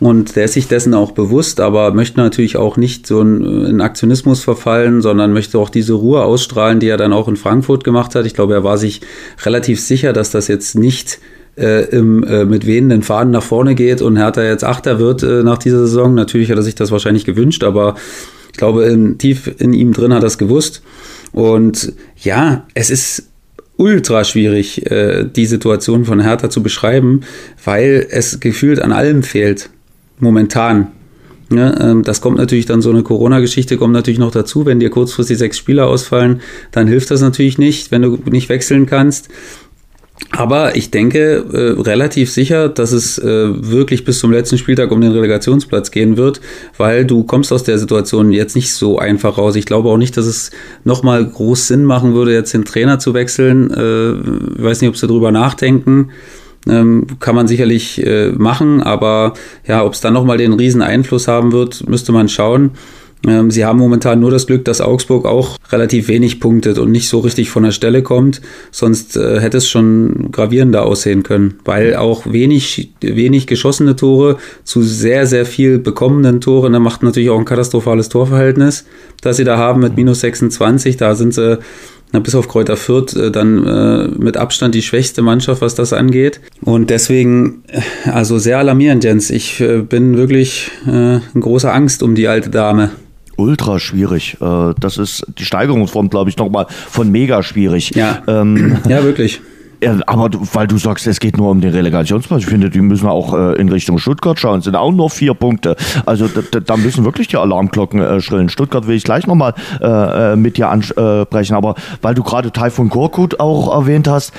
und der ist sich dessen auch bewusst, aber möchte natürlich auch nicht so in Aktionismus verfallen, sondern möchte auch diese Ruhe ausstrahlen, die er dann auch in Frankfurt gemacht hat. Ich glaube, er war sich relativ sicher, dass das jetzt nicht äh, im, äh, mit wehenden Fahnen nach vorne geht und Hertha jetzt Achter wird äh, nach dieser Saison. Natürlich hat er sich das wahrscheinlich gewünscht, aber ich glaube, in, tief in ihm drin hat er es gewusst. Und ja, es ist ultra schwierig, äh, die Situation von Hertha zu beschreiben, weil es gefühlt an allem fehlt momentan. Ja, ähm, das kommt natürlich dann so eine Corona-Geschichte kommt natürlich noch dazu. Wenn dir kurzfristig sechs Spieler ausfallen, dann hilft das natürlich nicht, wenn du nicht wechseln kannst. Aber ich denke äh, relativ sicher, dass es äh, wirklich bis zum letzten Spieltag um den Relegationsplatz gehen wird, weil du kommst aus der Situation jetzt nicht so einfach raus. Ich glaube auch nicht, dass es nochmal groß Sinn machen würde, jetzt den Trainer zu wechseln. Äh, ich weiß nicht, ob sie darüber nachdenken ähm, kann man sicherlich äh, machen, aber ja, ob es dann nochmal den riesen Einfluss haben wird, müsste man schauen. Ähm, sie haben momentan nur das Glück, dass Augsburg auch relativ wenig punktet und nicht so richtig von der Stelle kommt. Sonst äh, hätte es schon gravierender aussehen können, weil auch wenig, wenig geschossene Tore zu sehr, sehr viel bekommenen Toren, da macht natürlich auch ein katastrophales Torverhältnis, das sie da haben mit minus 26. Da sind sie na, bis auf Kräuter Fürth äh, dann äh, mit Abstand die schwächste Mannschaft, was das angeht. Und deswegen, äh, also sehr alarmierend, Jens. Ich äh, bin wirklich äh, in großer Angst um die alte Dame. Ultra schwierig. Das ist die Steigerungsform, glaube ich, nochmal von mega schwierig. Ja, ähm, ja wirklich. Ja, aber du, weil du sagst, es geht nur um den Relegationsplatz, ich finde, die müssen auch äh, in Richtung Stuttgart schauen. Es sind auch nur vier Punkte. Also da, da müssen wirklich die Alarmglocken äh, schrillen. Stuttgart will ich gleich nochmal äh, äh, mit dir ansprechen. Aber weil du gerade Taifun Korkut auch erwähnt hast,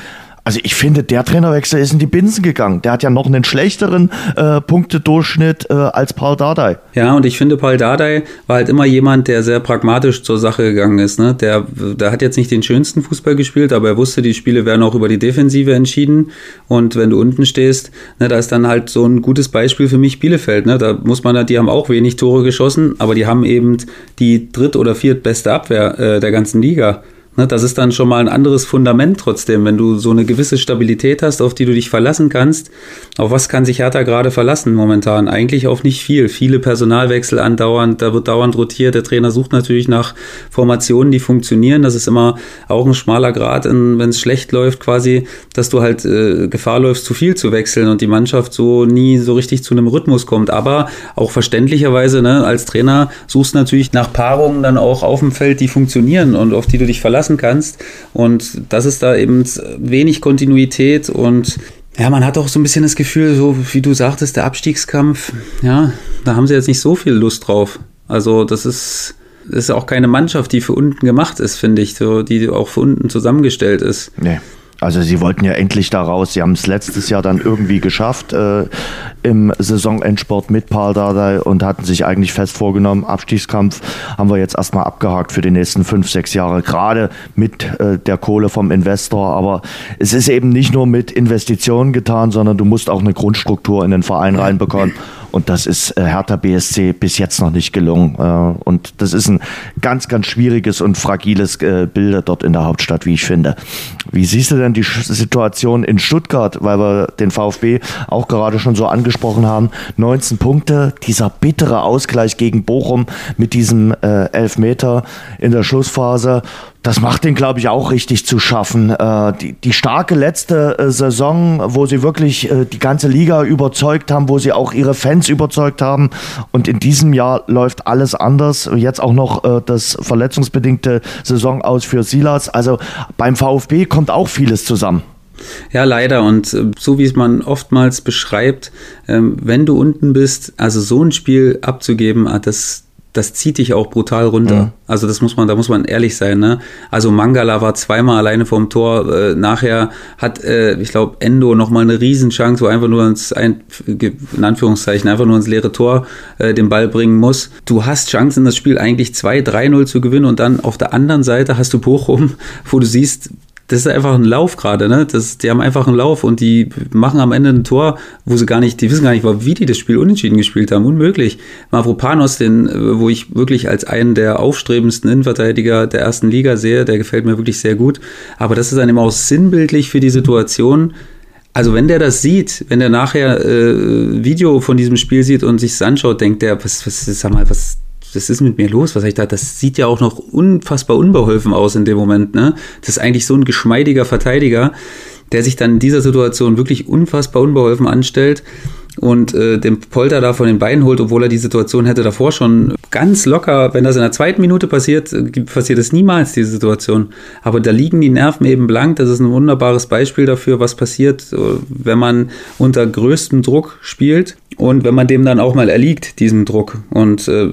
also ich finde, der Trainerwechsel ist in die Binsen gegangen. Der hat ja noch einen schlechteren äh, Punktedurchschnitt äh, als Paul Dardai. Ja, und ich finde, Paul Dardai war halt immer jemand, der sehr pragmatisch zur Sache gegangen ist. Ne? Der, der hat jetzt nicht den schönsten Fußball gespielt, aber er wusste, die Spiele werden auch über die Defensive entschieden. Und wenn du unten stehst, ne, da ist dann halt so ein gutes Beispiel für mich Bielefeld. Ne? Da muss man, die haben auch wenig Tore geschossen, aber die haben eben die dritt- oder viertbeste Abwehr äh, der ganzen Liga. Ne, das ist dann schon mal ein anderes Fundament trotzdem, wenn du so eine gewisse Stabilität hast, auf die du dich verlassen kannst. Auf was kann sich Hertha gerade verlassen momentan? Eigentlich auf nicht viel. Viele Personalwechsel andauernd, da wird dauernd rotiert. Der Trainer sucht natürlich nach Formationen, die funktionieren. Das ist immer auch ein schmaler Grad, wenn es schlecht läuft, quasi, dass du halt äh, Gefahr läufst, zu viel zu wechseln und die Mannschaft so nie so richtig zu einem Rhythmus kommt. Aber auch verständlicherweise, ne, als Trainer suchst du natürlich nach Paarungen dann auch auf dem Feld, die funktionieren und auf die du dich verlassen lassen kannst. Und das ist da eben wenig Kontinuität und ja, man hat auch so ein bisschen das Gefühl, so wie du sagtest, der Abstiegskampf, ja, da haben sie jetzt nicht so viel Lust drauf. Also das ist ist auch keine Mannschaft, die für unten gemacht ist, finde ich, so, die auch für unten zusammengestellt ist. Nee. Also sie wollten ja endlich da raus. Sie haben es letztes Jahr dann irgendwie geschafft äh, im Saisonendsport mit Paul Dardai und hatten sich eigentlich fest vorgenommen, Abstiegskampf haben wir jetzt erstmal abgehakt für die nächsten fünf, sechs Jahre, gerade mit äh, der Kohle vom Investor. Aber es ist eben nicht nur mit Investitionen getan, sondern du musst auch eine Grundstruktur in den Verein reinbekommen. Und das ist äh, Hertha BSC bis jetzt noch nicht gelungen. Äh, und das ist ein ganz, ganz schwieriges und fragiles äh, Bild dort in der Hauptstadt, wie ich finde. Wie siehst du denn die Situation in Stuttgart, weil wir den VfB auch gerade schon so angesprochen haben? 19 Punkte, dieser bittere Ausgleich gegen Bochum mit diesem äh, Elfmeter in der Schlussphase das macht den, glaube ich, auch richtig zu schaffen. Äh, die, die starke letzte äh, Saison, wo sie wirklich äh, die ganze Liga überzeugt haben, wo sie auch ihre Fans überzeugt haben. Und in diesem Jahr läuft alles anders. Jetzt auch noch äh, das verletzungsbedingte Saison aus für Silas. Also beim VfB kommt auch vieles zusammen. Ja, leider. Und äh, so wie es man oftmals beschreibt, ähm, wenn du unten bist, also so ein Spiel abzugeben, ah, das, das zieht dich auch brutal runter. Mhm. Also das muss man, da muss man ehrlich sein. Ne? Also Mangala war zweimal alleine vorm Tor. Äh, nachher hat, äh, ich glaube, Endo nochmal eine Riesenchance, wo einfach nur ins, ein, in Anführungszeichen, einfach nur ins leere Tor äh, den Ball bringen muss. Du hast Chancen, das Spiel eigentlich 2-3-0 zu gewinnen und dann auf der anderen Seite hast du Bochum, wo du siehst, das ist einfach ein Lauf gerade, ne? Das, die haben einfach einen Lauf und die machen am Ende ein Tor, wo sie gar nicht, die wissen gar nicht, wie die das Spiel unentschieden gespielt haben. Unmöglich. Mavropanos, den, wo ich wirklich als einen der aufstrebendsten Innenverteidiger der ersten Liga sehe, der gefällt mir wirklich sehr gut. Aber das ist dann immer auch sinnbildlich für die Situation. Also wenn der das sieht, wenn der nachher äh, Video von diesem Spiel sieht und sich anschaut, denkt der, was, was, sag mal, was, das ist mit mir los? Was ich da? Das sieht ja auch noch unfassbar unbeholfen aus in dem Moment. Ne? Das ist eigentlich so ein geschmeidiger Verteidiger, der sich dann in dieser Situation wirklich unfassbar unbeholfen anstellt und äh, den Polter da von den Beinen holt, obwohl er die Situation hätte davor schon ganz locker, wenn das in der zweiten Minute passiert, äh, passiert es niemals, diese Situation. Aber da liegen die Nerven eben blank. Das ist ein wunderbares Beispiel dafür, was passiert, äh, wenn man unter größtem Druck spielt und wenn man dem dann auch mal erliegt, diesem Druck. Und äh,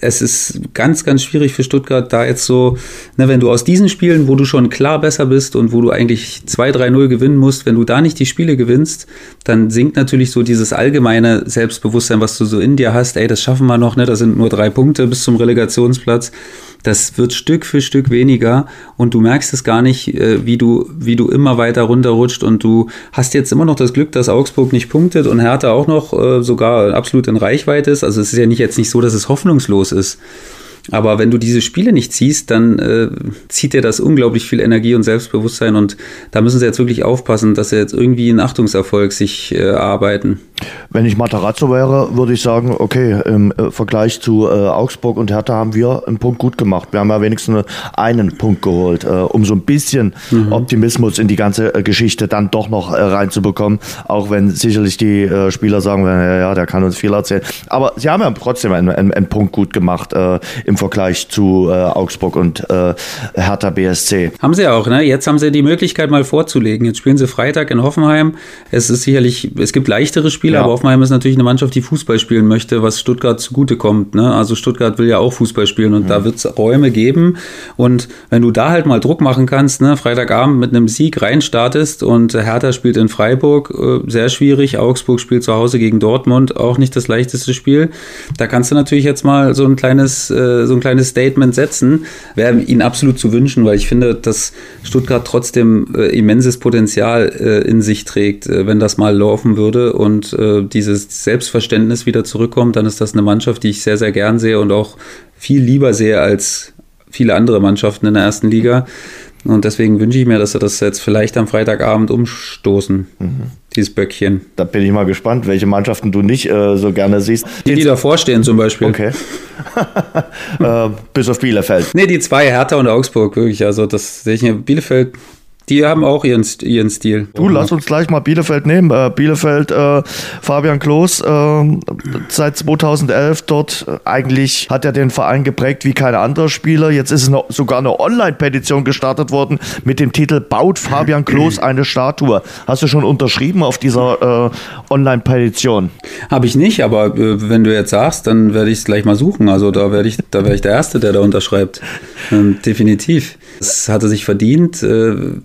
es ist ganz, ganz schwierig für Stuttgart, da jetzt so, ne, wenn du aus diesen Spielen, wo du schon klar besser bist und wo du eigentlich 2-3-0 gewinnen musst, wenn du da nicht die Spiele gewinnst, dann sinkt natürlich so dieses allgemeine Selbstbewusstsein, was du so in dir hast, ey, das schaffen wir noch, ne, das sind nur drei Punkte bis zum Relegationsplatz. Das wird Stück für Stück weniger und du merkst es gar nicht, äh, wie du, wie du immer weiter runterrutscht und du hast jetzt immer noch das Glück, dass Augsburg nicht punktet und Hertha auch noch äh, sogar absolut in Reichweite ist. Also es ist ja nicht jetzt nicht so, dass es hoffnungslos ist. Aber wenn du diese Spiele nicht ziehst, dann äh, zieht dir das unglaublich viel Energie und Selbstbewusstsein und da müssen sie jetzt wirklich aufpassen, dass sie jetzt irgendwie einen Achtungserfolg sich äh, erarbeiten. Wenn ich Matarazzo wäre, würde ich sagen, okay, im äh, Vergleich zu äh, Augsburg und Hertha haben wir einen Punkt gut gemacht. Wir haben ja wenigstens einen Punkt geholt, äh, um so ein bisschen mhm. Optimismus in die ganze äh, Geschichte dann doch noch äh, reinzubekommen. Auch wenn sicherlich die äh, Spieler sagen, ja, ja, der kann uns viel erzählen. Aber sie haben ja trotzdem einen, einen, einen Punkt gut gemacht im Vergleich zu Augsburg und Hertha BSC. Haben sie auch, ne? Jetzt haben sie die Möglichkeit mal vorzulegen. Jetzt spielen sie Freitag in Hoffenheim. Es ist sicherlich, es gibt leichtere Spiele Spiel, ja. aber Hoffenheim ist natürlich eine Mannschaft, die Fußball spielen möchte, was Stuttgart zugutekommt. Ne? Also Stuttgart will ja auch Fußball spielen und mhm. da wird es Räume geben. Und wenn du da halt mal Druck machen kannst, ne? Freitagabend mit einem Sieg reinstartest und Hertha spielt in Freiburg, äh, sehr schwierig. Augsburg spielt zu Hause gegen Dortmund, auch nicht das leichteste Spiel. Da kannst du natürlich jetzt mal so ein kleines, äh, so ein kleines Statement setzen. Wäre ihnen absolut zu wünschen, weil ich finde, dass Stuttgart trotzdem äh, immenses Potenzial äh, in sich trägt, äh, wenn das mal laufen würde. Und äh, dieses Selbstverständnis wieder zurückkommt, dann ist das eine Mannschaft, die ich sehr, sehr gern sehe und auch viel lieber sehe als viele andere Mannschaften in der ersten Liga. Und deswegen wünsche ich mir, dass sie das jetzt vielleicht am Freitagabend umstoßen, mhm. dieses Böckchen. Da bin ich mal gespannt, welche Mannschaften du nicht äh, so gerne siehst. Die, die davor stehen zum Beispiel. Okay. äh, bis auf Bielefeld. Nee, die zwei, Hertha und Augsburg, wirklich. Also das sehe ich mir. Bielefeld Die haben auch ihren, ihren Stil. Du, lass uns gleich mal Bielefeld nehmen. Äh, Bielefeld, äh, Fabian Klos, äh, seit 2011 dort. Äh, eigentlich hat er den Verein geprägt wie kein anderer Spieler. Jetzt ist noch, sogar eine Online-Petition gestartet worden mit dem Titel Baut Fabian Klos eine Statue. Hast du schon unterschrieben auf dieser äh, Online-Petition? Habe ich nicht, aber wenn du jetzt sagst, dann werde ich es gleich mal suchen. Also da werde ich, da wäre ich der Erste, der da unterschreibt. Ähm, definitiv. Das hat er sich verdient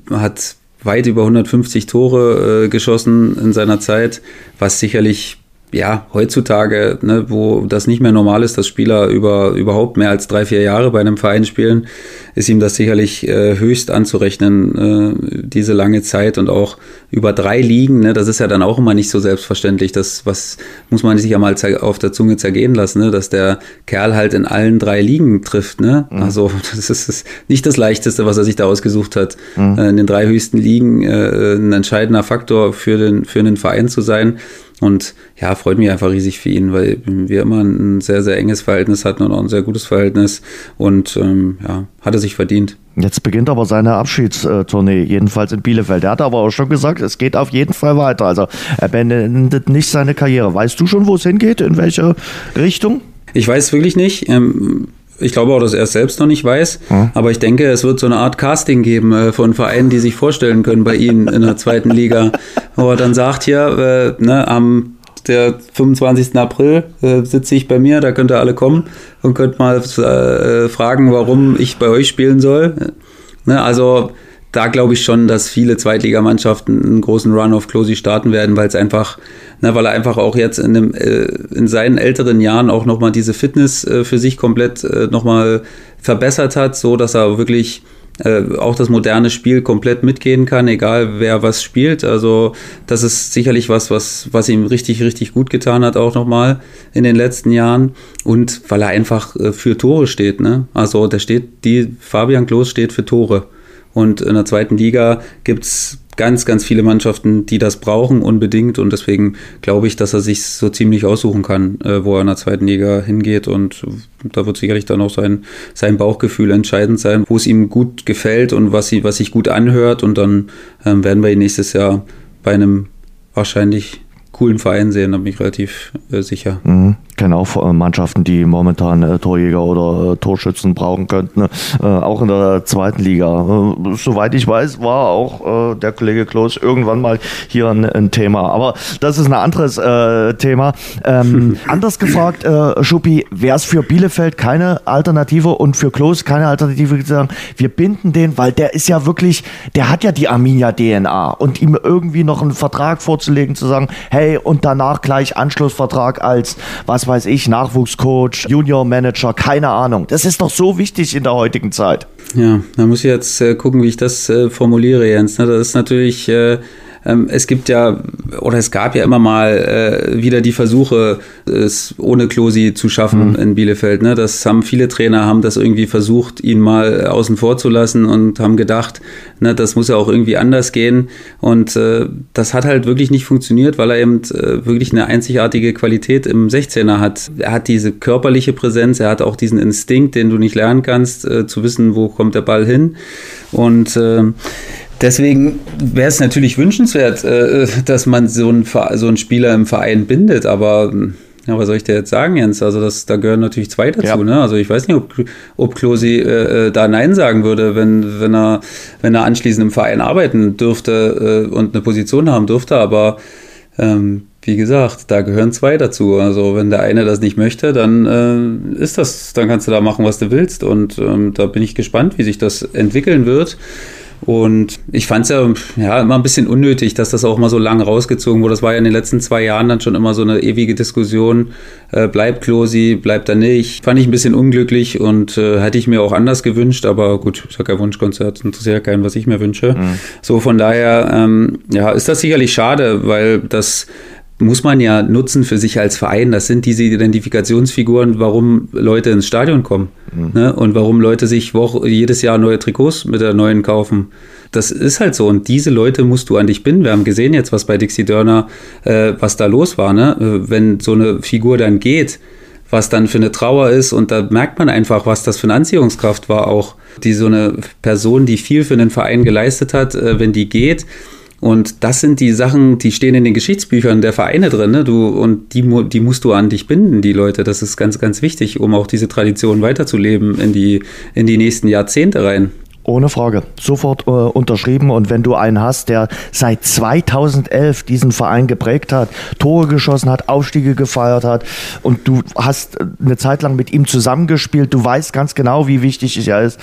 hat weit über 150 Tore äh, geschossen in seiner Zeit, was sicherlich ja, heutzutage, ne, wo das nicht mehr normal ist, dass Spieler über überhaupt mehr als drei, vier Jahre bei einem Verein spielen, ist ihm das sicherlich äh, höchst anzurechnen, äh, diese lange Zeit und auch über drei Ligen, ne, das ist ja dann auch immer nicht so selbstverständlich. Das was muss man sich ja mal auf der Zunge zergehen lassen, ne, dass der Kerl halt in allen drei Ligen trifft. Ne? Mhm. Also das ist, ist nicht das Leichteste, was er sich da ausgesucht hat, mhm. äh, in den drei höchsten Ligen äh, ein entscheidender Faktor für den, für einen Verein zu sein. Und ja, freut mich einfach riesig für ihn, weil wir immer ein sehr, sehr enges Verhältnis hatten und auch ein sehr gutes Verhältnis. Und ähm, ja, hat er sich verdient. Jetzt beginnt aber seine Abschiedstournee, jedenfalls in Bielefeld. Er hat aber auch schon gesagt, es geht auf jeden Fall weiter. Also er beendet nicht seine Karriere. Weißt du schon, wo es hingeht? In welche Richtung? Ich weiß wirklich nicht. Ähm, ich glaube auch, dass er es selbst noch nicht weiß. Hm. Aber ich denke, es wird so eine Art Casting geben äh, von Vereinen, die sich vorstellen können bei ihm in der zweiten Liga. Wo er dann sagt hier, äh, ne, am der 25. April äh, sitze ich bei mir, da könnt ihr alle kommen und könnt mal äh, fragen, warum ich bei euch spielen soll. Ne, also da glaube ich schon, dass viele Zweitligamannschaften einen großen Run auf Closey starten werden, weil es einfach, na, weil er einfach auch jetzt in, dem, äh, in seinen älteren Jahren auch nochmal diese Fitness äh, für sich komplett äh, nochmal verbessert hat, so dass er wirklich äh, auch das moderne Spiel komplett mitgehen kann, egal wer was spielt. Also das ist sicherlich was, was, was ihm richtig, richtig gut getan hat, auch nochmal in den letzten Jahren. Und weil er einfach äh, für Tore steht. Ne? Also der steht, die Fabian Klos steht für Tore. Und in der zweiten Liga gibt es ganz, ganz viele Mannschaften, die das brauchen unbedingt. Und deswegen glaube ich, dass er sich so ziemlich aussuchen kann, äh, wo er in der zweiten Liga hingeht. Und da wird sicherlich dann auch sein, sein Bauchgefühl entscheidend sein, wo es ihm gut gefällt und was, sie, was sich gut anhört. Und dann ähm, werden wir ihn nächstes Jahr bei einem wahrscheinlich coolen Verein sehen, da bin ich relativ äh, sicher. Mhm kenne auch äh, Mannschaften, die momentan äh, Torjäger oder äh, Torschützen brauchen könnten, ne? äh, auch in der zweiten Liga. Äh, soweit ich weiß, war auch äh, der Kollege Klos irgendwann mal hier ein, ein, Thema. Aber das ist ein anderes Thema. Ähm, anders gefragt, Schuppi, wäre es für Bielefeld keine Alternative und für Klos keine Alternative zu sagen, wir binden den, weil der ist ja wirklich, der hat ja die Arminia-DNA und ihm irgendwie noch einen Vertrag vorzulegen, zu sagen, hey, und danach gleich Anschlussvertrag als, was weiß ich, Nachwuchscoach, Junior-Manager, keine Ahnung. Das ist doch so wichtig in der heutigen Zeit. Ja, da muss ich jetzt äh, gucken, wie ich das äh, formuliere, Jens. Ne? Das ist natürlich äh, es gibt ja, oder es gab ja immer mal äh, wieder die Versuche, es ohne Klosi zu schaffen mhm. in Bielefeld. Ne? Das haben viele Trainer haben das irgendwie versucht, ihn mal außen vor zu lassen und haben gedacht, ne, das muss ja auch irgendwie anders gehen. Und äh, das hat halt wirklich nicht funktioniert, weil er eben äh, wirklich eine einzigartige Qualität im 16er hat. Er hat diese körperliche Präsenz, er hat auch diesen Instinkt, den du nicht lernen kannst, äh, zu wissen, wo kommt der Ball hin. Und äh, Deswegen wäre es natürlich wünschenswert, äh, dass man so einen, so einen Spieler im Verein bindet, aber ja, was soll ich dir jetzt sagen, Jens? Also das, da gehören natürlich zwei dazu. Ja. Ne? Also ich weiß nicht, ob, ob Klosi äh, äh, da Nein sagen würde, wenn, wenn, er, wenn er anschließend im Verein arbeiten dürfte äh, und eine Position haben dürfte. Aber ähm, wie gesagt, da gehören zwei dazu. Also wenn der eine das nicht möchte, dann äh, ist das, dann kannst du da machen, was du willst. Und ähm, da bin ich gespannt, wie sich das entwickeln wird. Und ich fand es ja, ja immer ein bisschen unnötig, dass das auch mal so lange rausgezogen wurde. Das war ja in den letzten zwei Jahren dann schon immer so eine ewige Diskussion. Äh, bleibt Klosi, bleibt er nicht? Fand ich ein bisschen unglücklich und äh, hätte ich mir auch anders gewünscht, aber gut, ich sage ja Wunschkonzert, interessiert ja keinen, was ich mir wünsche. Mhm. So von daher, ähm, ja, ist das sicherlich schade, weil das muss man ja nutzen für sich als Verein. Das sind diese Identifikationsfiguren, warum Leute ins Stadion kommen mhm. ne? und warum Leute sich Woche, jedes Jahr neue Trikots mit der neuen kaufen. Das ist halt so und diese Leute musst du an dich binden. Wir haben gesehen jetzt, was bei Dixie Dörner, äh, was da los war. Ne? Wenn so eine Figur dann geht, was dann für eine Trauer ist. Und da merkt man einfach, was das für eine Anziehungskraft war, auch die so eine Person, die viel für den Verein geleistet hat, äh, wenn die geht. Und das sind die Sachen, die stehen in den Geschichtsbüchern der Vereine drin. Ne? Du, und die, die musst du an dich binden, die Leute. Das ist ganz, ganz wichtig, um auch diese Tradition weiterzuleben in die, in die nächsten Jahrzehnte rein. Ohne Frage. Sofort äh, unterschrieben. Und wenn du einen hast, der seit 2011 diesen Verein geprägt hat, Tore geschossen hat, Aufstiege gefeiert hat und du hast eine Zeit lang mit ihm zusammengespielt, du weißt ganz genau, wie wichtig er ist,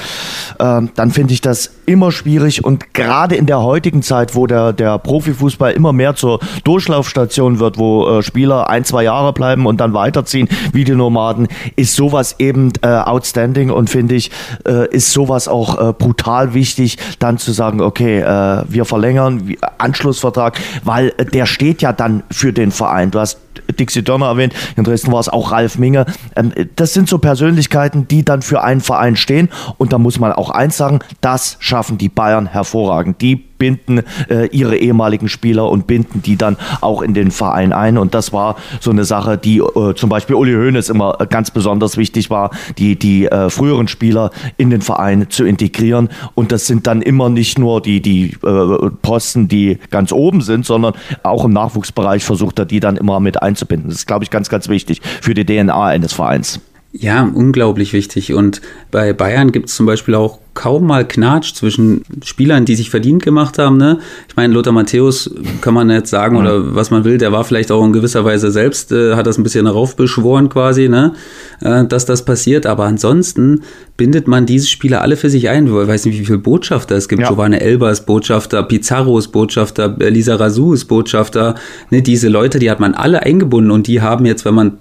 äh, dann finde ich das immer schwierig. Und gerade in der heutigen Zeit, wo der, der Profifußball immer mehr zur Durchlaufstation wird, wo äh, Spieler ein, zwei Jahre bleiben und dann weiterziehen, wie die Nomaden, ist sowas eben äh, outstanding und finde ich, äh, ist sowas auch äh, brutal brutal wichtig, dann zu sagen, okay, äh, wir verlängern Anschlussvertrag, weil der steht ja dann für den Verein. Du hast Dixie Dörner erwähnt, in Dresden war es auch Ralf Minge. Ähm, das sind so Persönlichkeiten, die dann für einen Verein stehen. Und da muss man auch eins sagen, das schaffen die Bayern hervorragend. Die binden äh, ihre ehemaligen Spieler und binden die dann auch in den Verein ein. Und das war so eine Sache, die äh, zum Beispiel Uli Hoeneß immer ganz besonders wichtig war, die, die äh, früheren Spieler in den Verein zu integrieren. Und das sind dann immer nicht nur die, die äh, Posten, die ganz oben sind, sondern auch im Nachwuchsbereich versucht er die dann immer mit einzubinden. Das ist, glaube ich, ganz, ganz wichtig für die DNA eines Vereins. Ja, unglaublich wichtig. Und bei Bayern gibt es zum Beispiel auch kaum mal Knatsch zwischen Spielern, die sich verdient gemacht haben. Ne? Ich meine, Lothar Matthäus kann man jetzt sagen oder was man will, der war vielleicht auch in gewisser Weise selbst, äh, hat das ein bisschen darauf beschworen quasi, ne? Äh, dass das passiert. Aber ansonsten bindet man diese Spieler alle für sich ein. Ich weiß nicht, wie viele Botschafter es gibt. Ja. Giovanni Elba ist Botschafter, Pizarro ist Botschafter, Lisa Razou ist Botschafter. Ne? Diese Leute, die hat man alle eingebunden und die haben jetzt, wenn man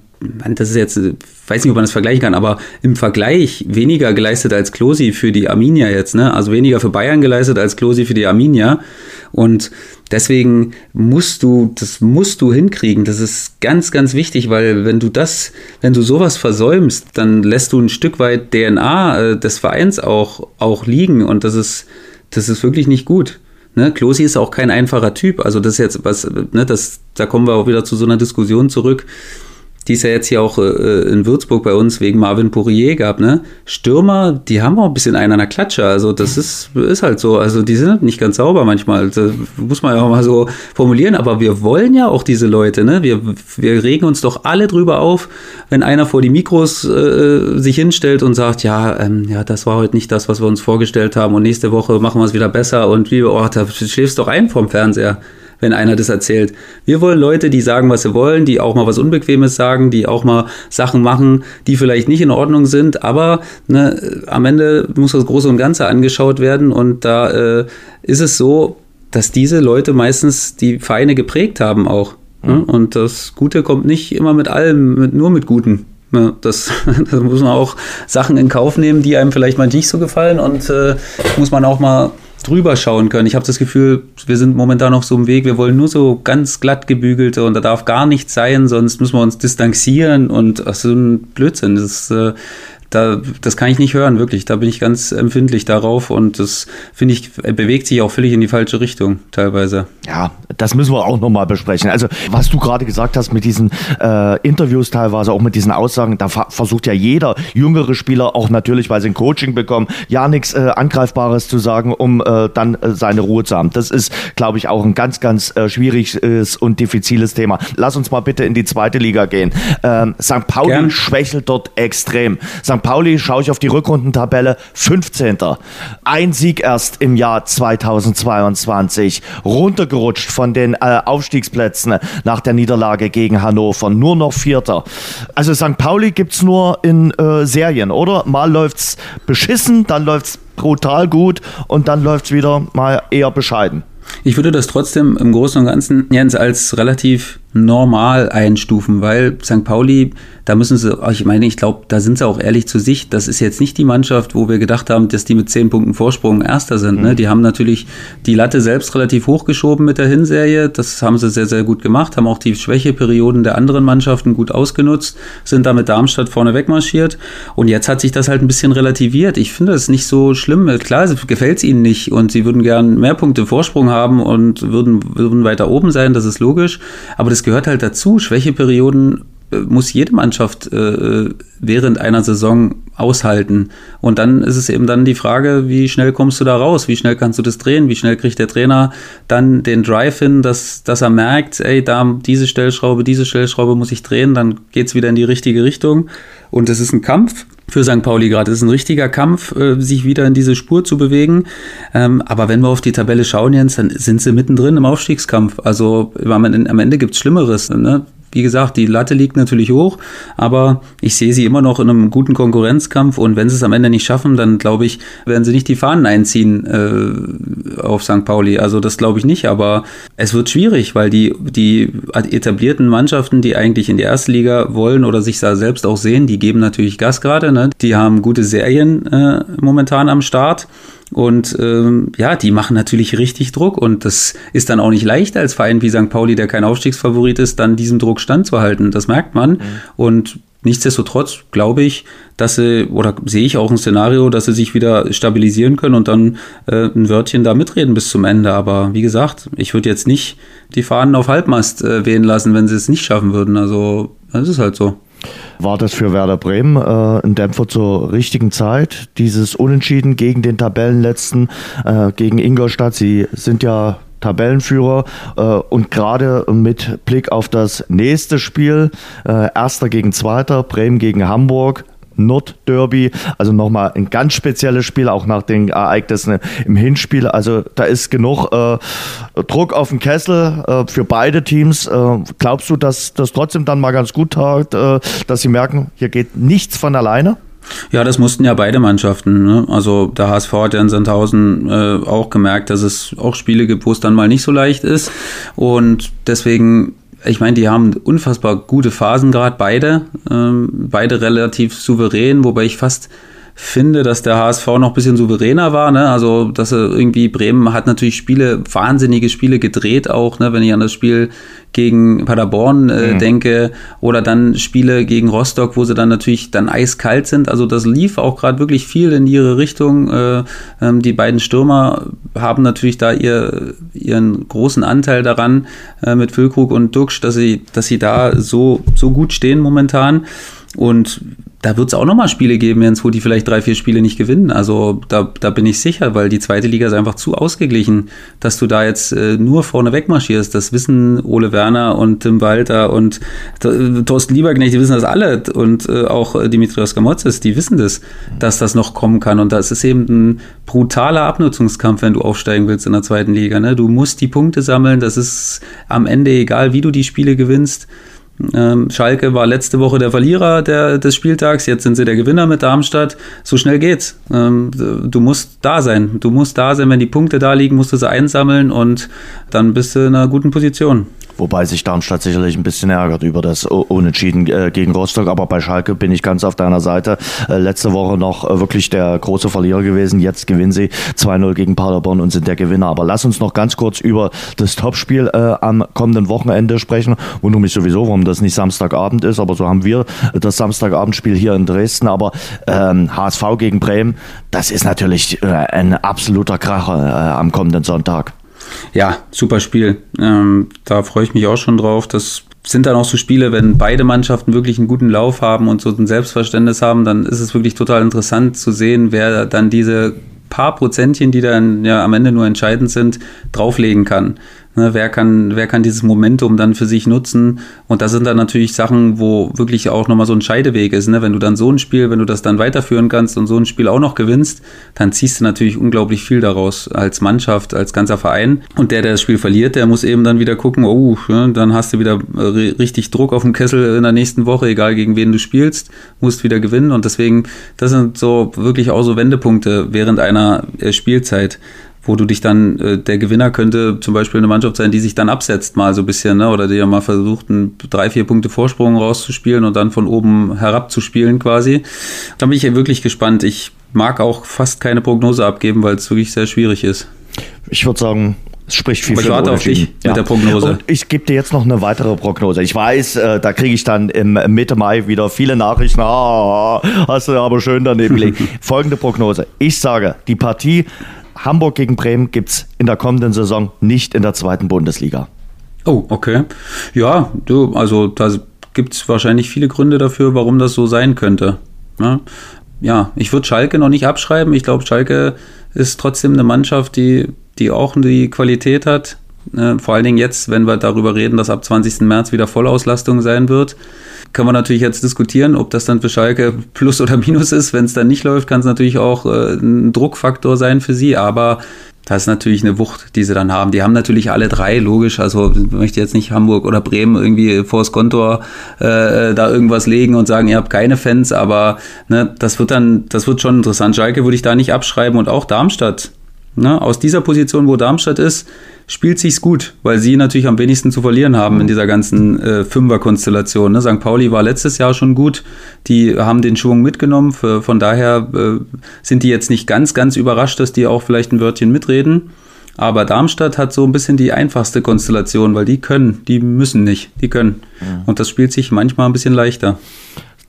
das ist jetzt, weiß nicht, ob man das vergleichen kann, aber im Vergleich weniger geleistet als Klosi für die Arminia jetzt, ne? Also weniger für Bayern geleistet als Klosi für die Arminia. Und deswegen musst du, das musst du hinkriegen. Das ist ganz, ganz wichtig, weil wenn du das, wenn du sowas versäumst, dann lässt du ein Stück weit DNA äh, des Vereins auch, auch liegen. Und das ist, das ist wirklich nicht gut. Ne, Klosi ist auch kein einfacher Typ. Also das ist jetzt was, ne, das, da kommen wir auch wieder zu so einer Diskussion zurück die es ja jetzt hier auch äh, in Würzburg bei uns wegen Marvin Pourier gab, ne? Stürmer, die haben auch ein bisschen einen an der Klatsche. Also das ist, ist halt so. Also die sind nicht ganz sauber manchmal. Das muss man ja auch mal so formulieren. Aber wir wollen ja auch diese Leute, ne? Wir, wir regen uns doch alle drüber auf, wenn einer vor die Mikros äh, sich hinstellt und sagt, ja, ähm, ja, das war heute nicht das, was wir uns vorgestellt haben und nächste Woche machen wir es wieder besser und wie, oh, da schläfst doch ein vom Fernseher wenn einer das erzählt. Wir wollen Leute, die sagen, was sie wollen, die auch mal was Unbequemes sagen, die auch mal Sachen machen, die vielleicht nicht in Ordnung sind, aber ne, am Ende muss das Große und Ganze angeschaut werden und da äh, ist es so, dass diese Leute meistens die Vereine geprägt haben auch. Ne? Mhm. Und das Gute kommt nicht immer mit allem, mit, nur mit Guten. Ne? Das, das muss man auch Sachen in Kauf nehmen, die einem vielleicht mal nicht so gefallen und äh, muss man auch mal drüber schauen können. Ich habe das Gefühl, wir sind momentan noch so im Weg, wir wollen nur so ganz glatt gebügelte und da darf gar nichts sein, sonst müssen wir uns distanzieren und ach, so ein Blödsinn. Das ist, äh, da, das kann ich nicht hören, wirklich. Da bin ich ganz empfindlich darauf und das finde ich, bewegt sich auch völlig in die falsche Richtung teilweise. Ja, das müssen wir auch nochmal besprechen. Also, was du gerade gesagt hast mit diesen äh, Interviews teilweise, auch mit diesen Aussagen, da versucht ja jeder jüngere Spieler auch natürlich, weil sie ein Coaching bekommen, ja nichts äh, Angreifbares zu sagen, um äh, dann äh, seine Ruhe zu haben. Das ist, glaube ich, auch ein ganz, ganz äh, schwieriges und diffiziles Thema. Lass uns mal bitte in die zweite Liga gehen. Ähm, St. Pauli Gern. schwächelt dort extrem. St. Pauli, schaue ich auf die Rückrundentabelle, 15. Ein Sieg erst im Jahr 2022. Runtergerutscht von den äh, Aufstiegsplätzen nach der Niederlage gegen Hannover. Nur noch Vierter. Also St. Pauli gibt es nur in äh, Serien, oder? Mal läuft es beschissen, dann läuft es brutal gut und dann läuft es wieder mal eher bescheiden. Ich würde das trotzdem im Großen und Ganzen, Jens, als relativ normal einstufen, weil St. Pauli, da müssen sie, ich meine, ich glaube, da sind sie auch ehrlich zu sich. Das ist jetzt nicht die Mannschaft, wo wir gedacht haben, dass die mit zehn Punkten Vorsprung Erster sind. Ne? Mhm. Ne? Die haben natürlich die Latte selbst relativ hochgeschoben mit der Hinserie. Das haben sie sehr, sehr gut gemacht, haben auch die Schwächeperioden der anderen Mannschaften gut ausgenutzt, sind da mit Darmstadt vorne wegmarschiert. Und jetzt hat sich das halt ein bisschen relativiert. Ich finde das nicht so schlimm. Klar, gefällt es ihnen nicht und sie würden gern mehr Punkte Vorsprung haben und würden, würden weiter oben sein, das ist logisch. Aber das gehört halt dazu. Schwächeperioden muss jede Mannschaft äh, während einer Saison aushalten. Und dann ist es eben dann die Frage, wie schnell kommst du da raus? Wie schnell kannst du das drehen? Wie schnell kriegt der Trainer dann den Drive hin, dass, dass er merkt, ey, da diese Stellschraube, diese Stellschraube muss ich drehen, dann geht's wieder in die richtige Richtung. Und es ist ein Kampf für St. Pauli gerade. Es ist ein richtiger Kampf, äh, sich wieder in diese Spur zu bewegen. Ähm, aber wenn wir auf die Tabelle schauen, Jens, dann sind sie mittendrin im Aufstiegskampf. Also am Ende gibt's Schlimmeres. Ne? Wie gesagt, die Latte liegt natürlich hoch, aber ich sehe sie immer noch in einem guten Konkurrenzkampf und wenn sie es am Ende nicht schaffen, dann glaube ich, werden sie nicht die Fahnen einziehen äh, auf St. Pauli. Also das glaube ich nicht, aber es wird schwierig, weil die, die etablierten Mannschaften, die eigentlich in die erste Liga wollen oder sich da selbst auch sehen, die geben natürlich Gas gerade. Ne? Die haben gute Serien äh, momentan am Start. Und ähm, ja, die machen natürlich richtig Druck und das ist dann auch nicht leicht als Verein wie St. Pauli, der kein Aufstiegsfavorit ist, dann diesem Druck standzuhalten. Das merkt man. Mhm. Und nichtsdestotrotz glaube ich, dass sie, oder sehe ich auch ein Szenario, dass sie sich wieder stabilisieren können und dann äh, ein Wörtchen da mitreden bis zum Ende. Aber wie gesagt, ich würde jetzt nicht die Fahnen auf Halbmast äh, wehen lassen, wenn sie es nicht schaffen würden. Also, das ist halt so. War das für Werder Bremen äh, ein Dämpfer zur richtigen Zeit? Dieses Unentschieden gegen den Tabellenletzten, äh, gegen Ingolstadt. Sie sind ja Tabellenführer äh, und gerade mit Blick auf das nächste Spiel, äh, erster gegen zweiter, Bremen gegen Hamburg, Nordderby. Also nochmal ein ganz spezielles Spiel, auch nach den Ereignissen im Hinspiel. Also da ist genug äh, Druck auf den Kessel äh, für beide Teams. Äh, glaubst du, dass das trotzdem dann mal ganz gut tat, äh, dass sie merken, hier geht nichts von alleine? Ja, das mussten ja beide Mannschaften. Ne? Also der HSV hat ja in Sandhausen äh, auch gemerkt, dass es auch Spiele gibt, wo es dann mal nicht so leicht ist. Und deswegen ich meine, die haben unfassbar gute Phasen gerade, beide. Ähm, beide relativ souverän, wobei ich fast finde, dass der HSV noch ein bisschen souveräner war. Ne? Also, dass er irgendwie Bremen hat natürlich Spiele, wahnsinnige Spiele gedreht auch, ne? wenn ich an das Spiel gegen Paderborn äh, mhm. denke oder dann Spiele gegen Rostock, wo sie dann natürlich dann eiskalt sind. Also das lief auch gerade wirklich viel in ihre Richtung. Äh, ähm, die beiden Stürmer haben natürlich da ihr, ihren großen Anteil daran äh, mit Füllkrug und Duxch, dass sie, dass sie da so, so gut stehen momentan. Und da wird es auch nochmal Spiele geben, Jens, wo die vielleicht drei, vier Spiele nicht gewinnen. Also da, da bin ich sicher, weil die zweite Liga ist einfach zu ausgeglichen, dass du da jetzt äh, nur vorne wegmarschierst. Das wissen Ole Werner und Tim Walter und äh, Thorsten Lieberknecht, die wissen das alle. Und äh, auch äh, Dimitrios Gamotzes, die wissen das, dass das noch kommen kann. Und das ist eben ein brutaler Abnutzungskampf, wenn du aufsteigen willst in der zweiten Liga. Ne? Du musst die Punkte sammeln. Das ist am Ende egal, wie du die Spiele gewinnst. Ähm, Schalke war letzte Woche der Verlierer der, des Spieltags, jetzt sind sie der Gewinner mit Darmstadt. So schnell geht's. Ähm, du musst da sein. Du musst da sein, wenn die Punkte da liegen, musst du sie einsammeln und dann bist du in einer guten Position. Wobei sich Darmstadt sicherlich ein bisschen ärgert über das Unentschieden äh, gegen Rostock. Aber bei Schalke bin ich ganz auf deiner Seite. Äh, letzte Woche noch äh, wirklich der große Verlierer gewesen. Jetzt gewinnen sie 2-0 gegen Paderborn und sind der Gewinner. Aber lass uns noch ganz kurz über das Topspiel am kommenden Wochenende sprechen. Wundere mich sowieso, warum das nicht Samstagabend ist. Aber so haben wir das Samstagabendspiel hier in Dresden. Aber ähm, HSV gegen Bremen, das ist natürlich ein absoluter Kracher am kommenden Sonntag. Ja, super Spiel. Ähm, da freue ich mich auch schon drauf. Das sind dann auch so Spiele, wenn beide Mannschaften wirklich einen guten Lauf haben und so ein Selbstverständnis haben, dann ist es wirklich total interessant zu sehen, wer dann diese paar Prozentchen, die dann ja am Ende nur entscheidend sind, drauflegen kann. Ne, wer, kann, wer kann dieses Momentum dann für sich nutzen? Und das sind dann natürlich Sachen, wo wirklich auch nochmal so ein Scheideweg ist. Ne? Wenn du dann so ein Spiel, wenn du das dann weiterführen kannst und so ein Spiel auch noch gewinnst, dann ziehst du natürlich unglaublich viel daraus als Mannschaft, als ganzer Verein. Und der, der das Spiel verliert, der muss eben dann wieder gucken, oh, ne, dann hast du wieder richtig Druck auf dem Kessel in der nächsten Woche, egal gegen wen du spielst, musst wieder gewinnen. Und deswegen, das sind so wirklich auch so Wendepunkte während einer äh, Spielzeit wo du dich dann, äh, der Gewinner könnte zum Beispiel eine Mannschaft sein, die sich dann absetzt mal so ein bisschen, ne? oder die ja mal versucht, einen drei, vier Punkte Vorsprung rauszuspielen und dann von oben herab zu spielen quasi. Da bin ich ja wirklich gespannt. Ich mag auch fast keine Prognose abgeben, weil es wirklich sehr schwierig ist. Ich würde sagen, es spricht viel Aber ich warte auf dich ja. mit der Prognose. Und ich gebe dir jetzt noch eine weitere Prognose. Ich weiß, äh, da kriege ich dann im Mitte Mai wieder viele Nachrichten. Ah, hast du aber schön daneben gelegt. Folgende Prognose. Ich sage, die Partie Hamburg gegen Bremen gibt es in der kommenden Saison nicht in der zweiten Bundesliga. Oh, okay. Ja, du, also da gibt es wahrscheinlich viele Gründe dafür, warum das so sein könnte. Ja, ja ich würde Schalke noch nicht abschreiben. Ich glaube, Schalke ist trotzdem eine Mannschaft, die, die auch die Qualität hat. Äh, vor allen Dingen jetzt, wenn wir darüber reden, dass ab 20. März wieder Vollauslastung sein wird. Kann man natürlich jetzt diskutieren, ob das dann für Schalke Plus oder Minus ist. Wenn es dann nicht läuft, kann es natürlich auch äh, ein Druckfaktor sein für sie. Aber das ist natürlich eine Wucht, die sie dann haben. Die haben natürlich alle drei, logisch. Also ich möchte jetzt nicht Hamburg oder Bremen irgendwie vors Kontor äh, da irgendwas legen und sagen, ihr habt keine Fans, aber ne, das wird dann, das wird schon interessant. Schalke würde ich da nicht abschreiben und auch Darmstadt. Ne, aus dieser Position, wo Darmstadt ist, spielt sich's gut, weil sie natürlich am wenigsten zu verlieren haben in dieser ganzen äh, Fünfer-Konstellation. Ne? St. Pauli war letztes Jahr schon gut, die haben den Schwung mitgenommen, für, von daher äh, sind die jetzt nicht ganz, ganz überrascht, dass die auch vielleicht ein Wörtchen mitreden. Aber Darmstadt hat so ein bisschen die einfachste Konstellation, weil die können, die müssen nicht, die können. Ja. Und das spielt sich manchmal ein bisschen leichter.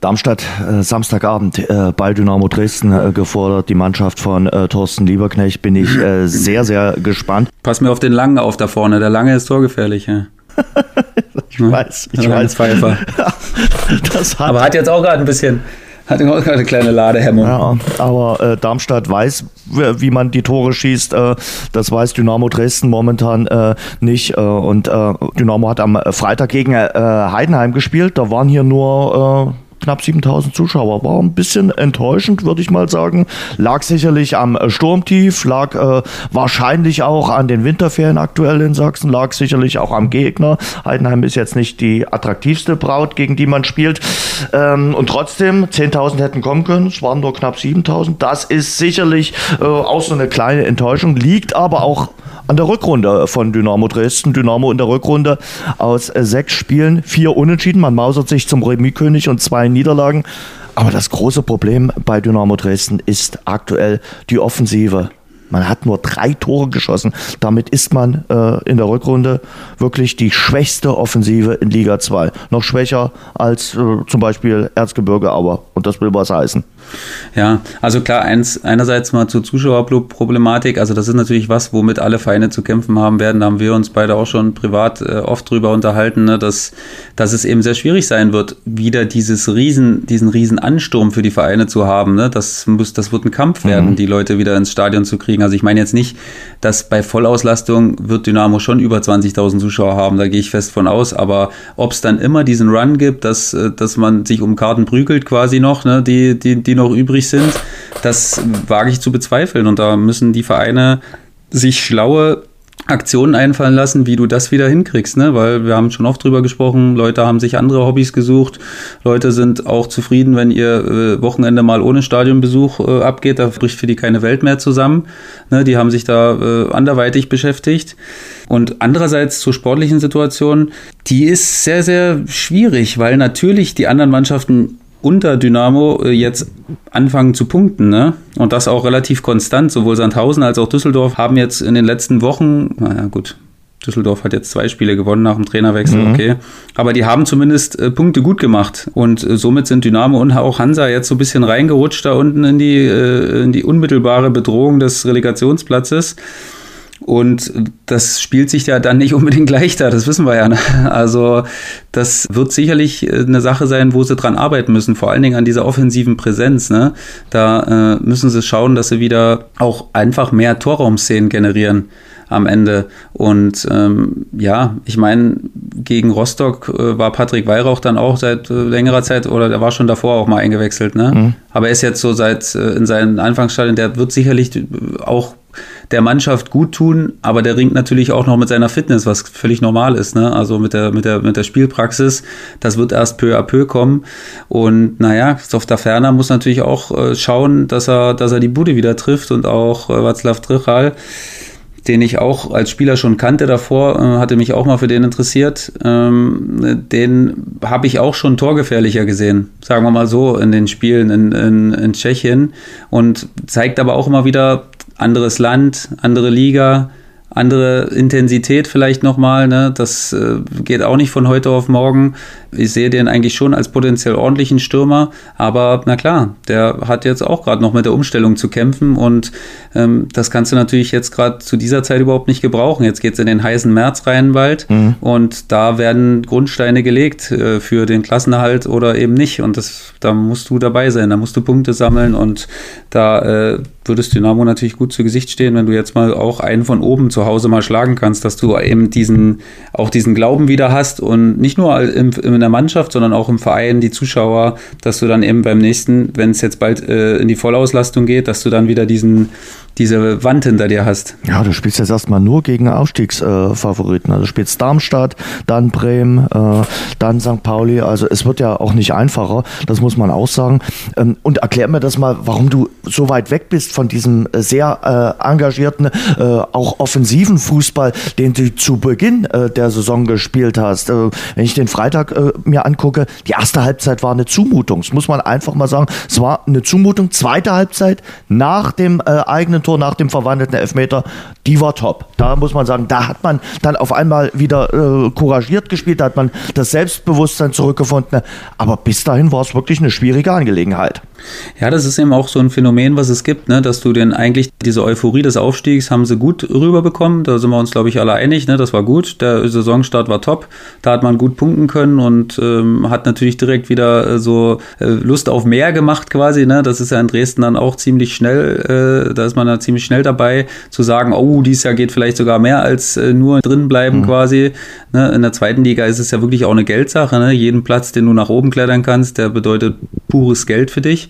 Darmstadt, äh, Samstagabend, äh, bei Dynamo Dresden äh, gefordert, die Mannschaft von äh, Thorsten Lieberknecht. Bin ich sehr, sehr gespannt. Pass mir auf den Langen auf da vorne. Der Lange ist torgefährlich. Ja. ich weiß, ich weiß. Pfeifer. hat aber hat jetzt auch gerade ein bisschen, hat auch gerade eine kleine Ladehemmung. Ja, aber Darmstadt weiß, wie man die Tore schießt. Das weiß Dynamo Dresden momentan nicht. Und Dynamo hat am Freitag gegen Heidenheim gespielt. Da waren hier nur knapp 7000 Zuschauer. War ein bisschen enttäuschend, würde ich mal sagen. Lag sicherlich am äh, Sturmtief, lag äh, wahrscheinlich auch an den Winterferien aktuell in Sachsen, lag sicherlich auch am Gegner. Heidenheim ist jetzt nicht die attraktivste Braut, gegen die man spielt. Ähm, und trotzdem, 10.000 hätten kommen können, es waren nur knapp 7.000. Das ist sicherlich äh, auch so eine kleine Enttäuschung, liegt aber auch an der Rückrunde von Dynamo Dresden. Dynamo in der Rückrunde aus äh, sechs Spielen, vier Unentschieden. Man mausert sich zum Remis-König und zwei Niederlagen. Aber das große Problem bei Dynamo Dresden ist aktuell die Offensive. Man hat nur drei Tore geschossen. Damit ist man äh, in der Rückrunde wirklich die schwächste Offensive in Liga 2. Noch schwächer als äh, zum Beispiel Erzgebirge Auer. Und das will was heißen. Ja, also klar, eins, einerseits mal zur Zuschauerproblematik. Also das ist natürlich was, womit alle Vereine zu kämpfen haben werden. Da haben wir uns beide auch schon privat äh, oft drüber unterhalten, ne, dass, dass es eben sehr schwierig sein wird, wieder dieses riesen, diesen riesen Ansturm für die Vereine zu haben. Ne? Das, muss, das wird ein Kampf werden, mhm. die Leute wieder ins Stadion zu kriegen. Also ich meine jetzt nicht, dass bei Vollauslastung wird Dynamo schon über 20.000 Zuschauer haben, da gehe ich fest von aus. Aber ob es dann immer diesen Run gibt, dass, äh, dass man sich um Karten prügelt quasi noch, ne, die, die, die noch übrig sind, das wage ich zu bezweifeln. Und da müssen die Vereine sich schlaue Aktionen einfallen lassen, wie du das wieder hinkriegst, ne? Weil wir haben schon oft drüber gesprochen, Leute haben sich andere Hobbys gesucht, Leute sind auch zufrieden, wenn ihr äh, Wochenende mal ohne Stadionbesuch äh, abgeht, da bricht für die keine Welt mehr zusammen. Ne? Die haben sich da äh, anderweitig beschäftigt. Und andererseits zur sportlichen Situation, die ist sehr, sehr schwierig, weil natürlich die anderen Mannschaften unter Dynamo äh, jetzt anfangen zu punkten. Ne? Und das auch relativ konstant. Sowohl Sandhausen als auch Düsseldorf haben jetzt in den letzten Wochen, naja gut, Düsseldorf hat jetzt zwei Spiele gewonnen nach dem Trainerwechsel, mhm. okay. Aber die haben zumindest äh, Punkte gut gemacht. Und äh, somit sind Dynamo und auch Hansa jetzt so ein bisschen reingerutscht da unten in die, äh, in die unmittelbare Bedrohung des Relegationsplatzes. Und das spielt sich ja dann nicht unbedingt leichter, das wissen wir ja. Ne? Also das wird sicherlich äh, eine Sache sein, wo sie dran arbeiten müssen, vor allen Dingen an dieser offensiven Präsenz. Ne? Da äh, müssen sie schauen, dass sie wieder auch einfach mehr Torraumszenen generieren am Ende. Und ähm, ja, ich meine, gegen Rostock äh, war Patrick Weihrauch dann auch seit äh, längerer Zeit oder der war schon davor auch mal eingewechselt, ne? Mhm. Aber er ist jetzt so seit äh, in seinen Anfangsstadien, der wird sicherlich auch der Mannschaft gut tun, aber der ringt natürlich auch noch mit seiner Fitness, was völlig normal ist, ne? Also mit der, mit der, mit der Spielpraxis. Das wird erst peu à peu kommen. Und naja, Softa Ferner muss natürlich auch äh, schauen, dass er, dass er die Bude wieder trifft und auch äh, Václav Trichal den ich auch als Spieler schon kannte davor, äh, hatte mich auch mal für den interessiert. Ähm, den habe ich auch schon torgefährlicher gesehen, sagen wir mal so, in den Spielen in, in, in Tschechien. Und zeigt aber auch immer wieder, anderes Land, andere Liga, andere Intensität vielleicht nochmal. Ne? Das äh, geht auch nicht von heute auf morgen. Ich sehe den eigentlich schon als potenziell ordentlichen Stürmer, aber na klar, der hat jetzt auch gerade noch mit der Umstellung zu kämpfen und ähm, das kannst du natürlich jetzt gerade zu dieser Zeit überhaupt nicht gebrauchen. Jetzt geht es in den heißen März rein bald mhm. und da werden Grundsteine gelegt äh, für den Klassenerhalt oder eben nicht und das, da musst du dabei sein, da musst du Punkte sammeln und da äh, würdest Dynamo natürlich gut zu Gesicht stehen, wenn du jetzt mal auch einen von oben zu Hause mal schlagen kannst, dass du eben diesen, auch diesen Glauben wieder hast und nicht nur in, in der Mannschaft, sondern auch im Verein, die Zuschauer, dass du dann eben beim nächsten, wenn es jetzt bald äh, in die Vollauslastung geht, dass du dann wieder diesen, diese Wand hinter dir hast. Ja, du spielst jetzt erstmal nur gegen Aufstiegsfavoriten. Äh, also du spielst Darmstadt, dann Bremen, äh, dann St. Pauli. Also es wird ja auch nicht einfacher, das muss man auch sagen. Ähm, und erklär mir das mal, warum du so weit weg bist von diesem äh, sehr äh, engagierten, äh, auch offensiven Fußball, den du zu Beginn äh, der Saison gespielt hast. wenn ich den Freitag mir angucke, die erste Halbzeit war eine Zumutung. Das muss man einfach mal sagen. Es war eine Zumutung. Zweite Halbzeit nach dem eigenen Tor nach dem verwandelten Elfmeter, die war top. Da muss man sagen, da hat man dann auf einmal wieder äh, couragiert gespielt, da hat man das Selbstbewusstsein zurückgefunden. Aber bis dahin war es wirklich eine schwierige Angelegenheit. Ja, das ist eben auch so ein Phänomen, was es gibt, ne? dass du denn eigentlich diese Euphorie des Aufstiegs haben sie gut rüberbekommen. Da sind wir uns, glaube ich, alle einig. Ne? Das war gut. Der Saisonstart war top. Da hat man gut punkten können und ähm, hat natürlich direkt wieder äh, so äh, Lust auf mehr gemacht quasi. Ne? Das ist ja in Dresden dann auch ziemlich schnell. Äh, da ist man dann ziemlich schnell dabei zu sagen, oh, dieses Jahr geht vielleicht sogar mehr als äh, nur drin bleiben mhm. quasi. Ne? In der zweiten Liga ist es ja wirklich auch eine Geldsache. Ne? Jeden Platz, den du nach oben klettern kannst, der bedeutet pures Geld für dich.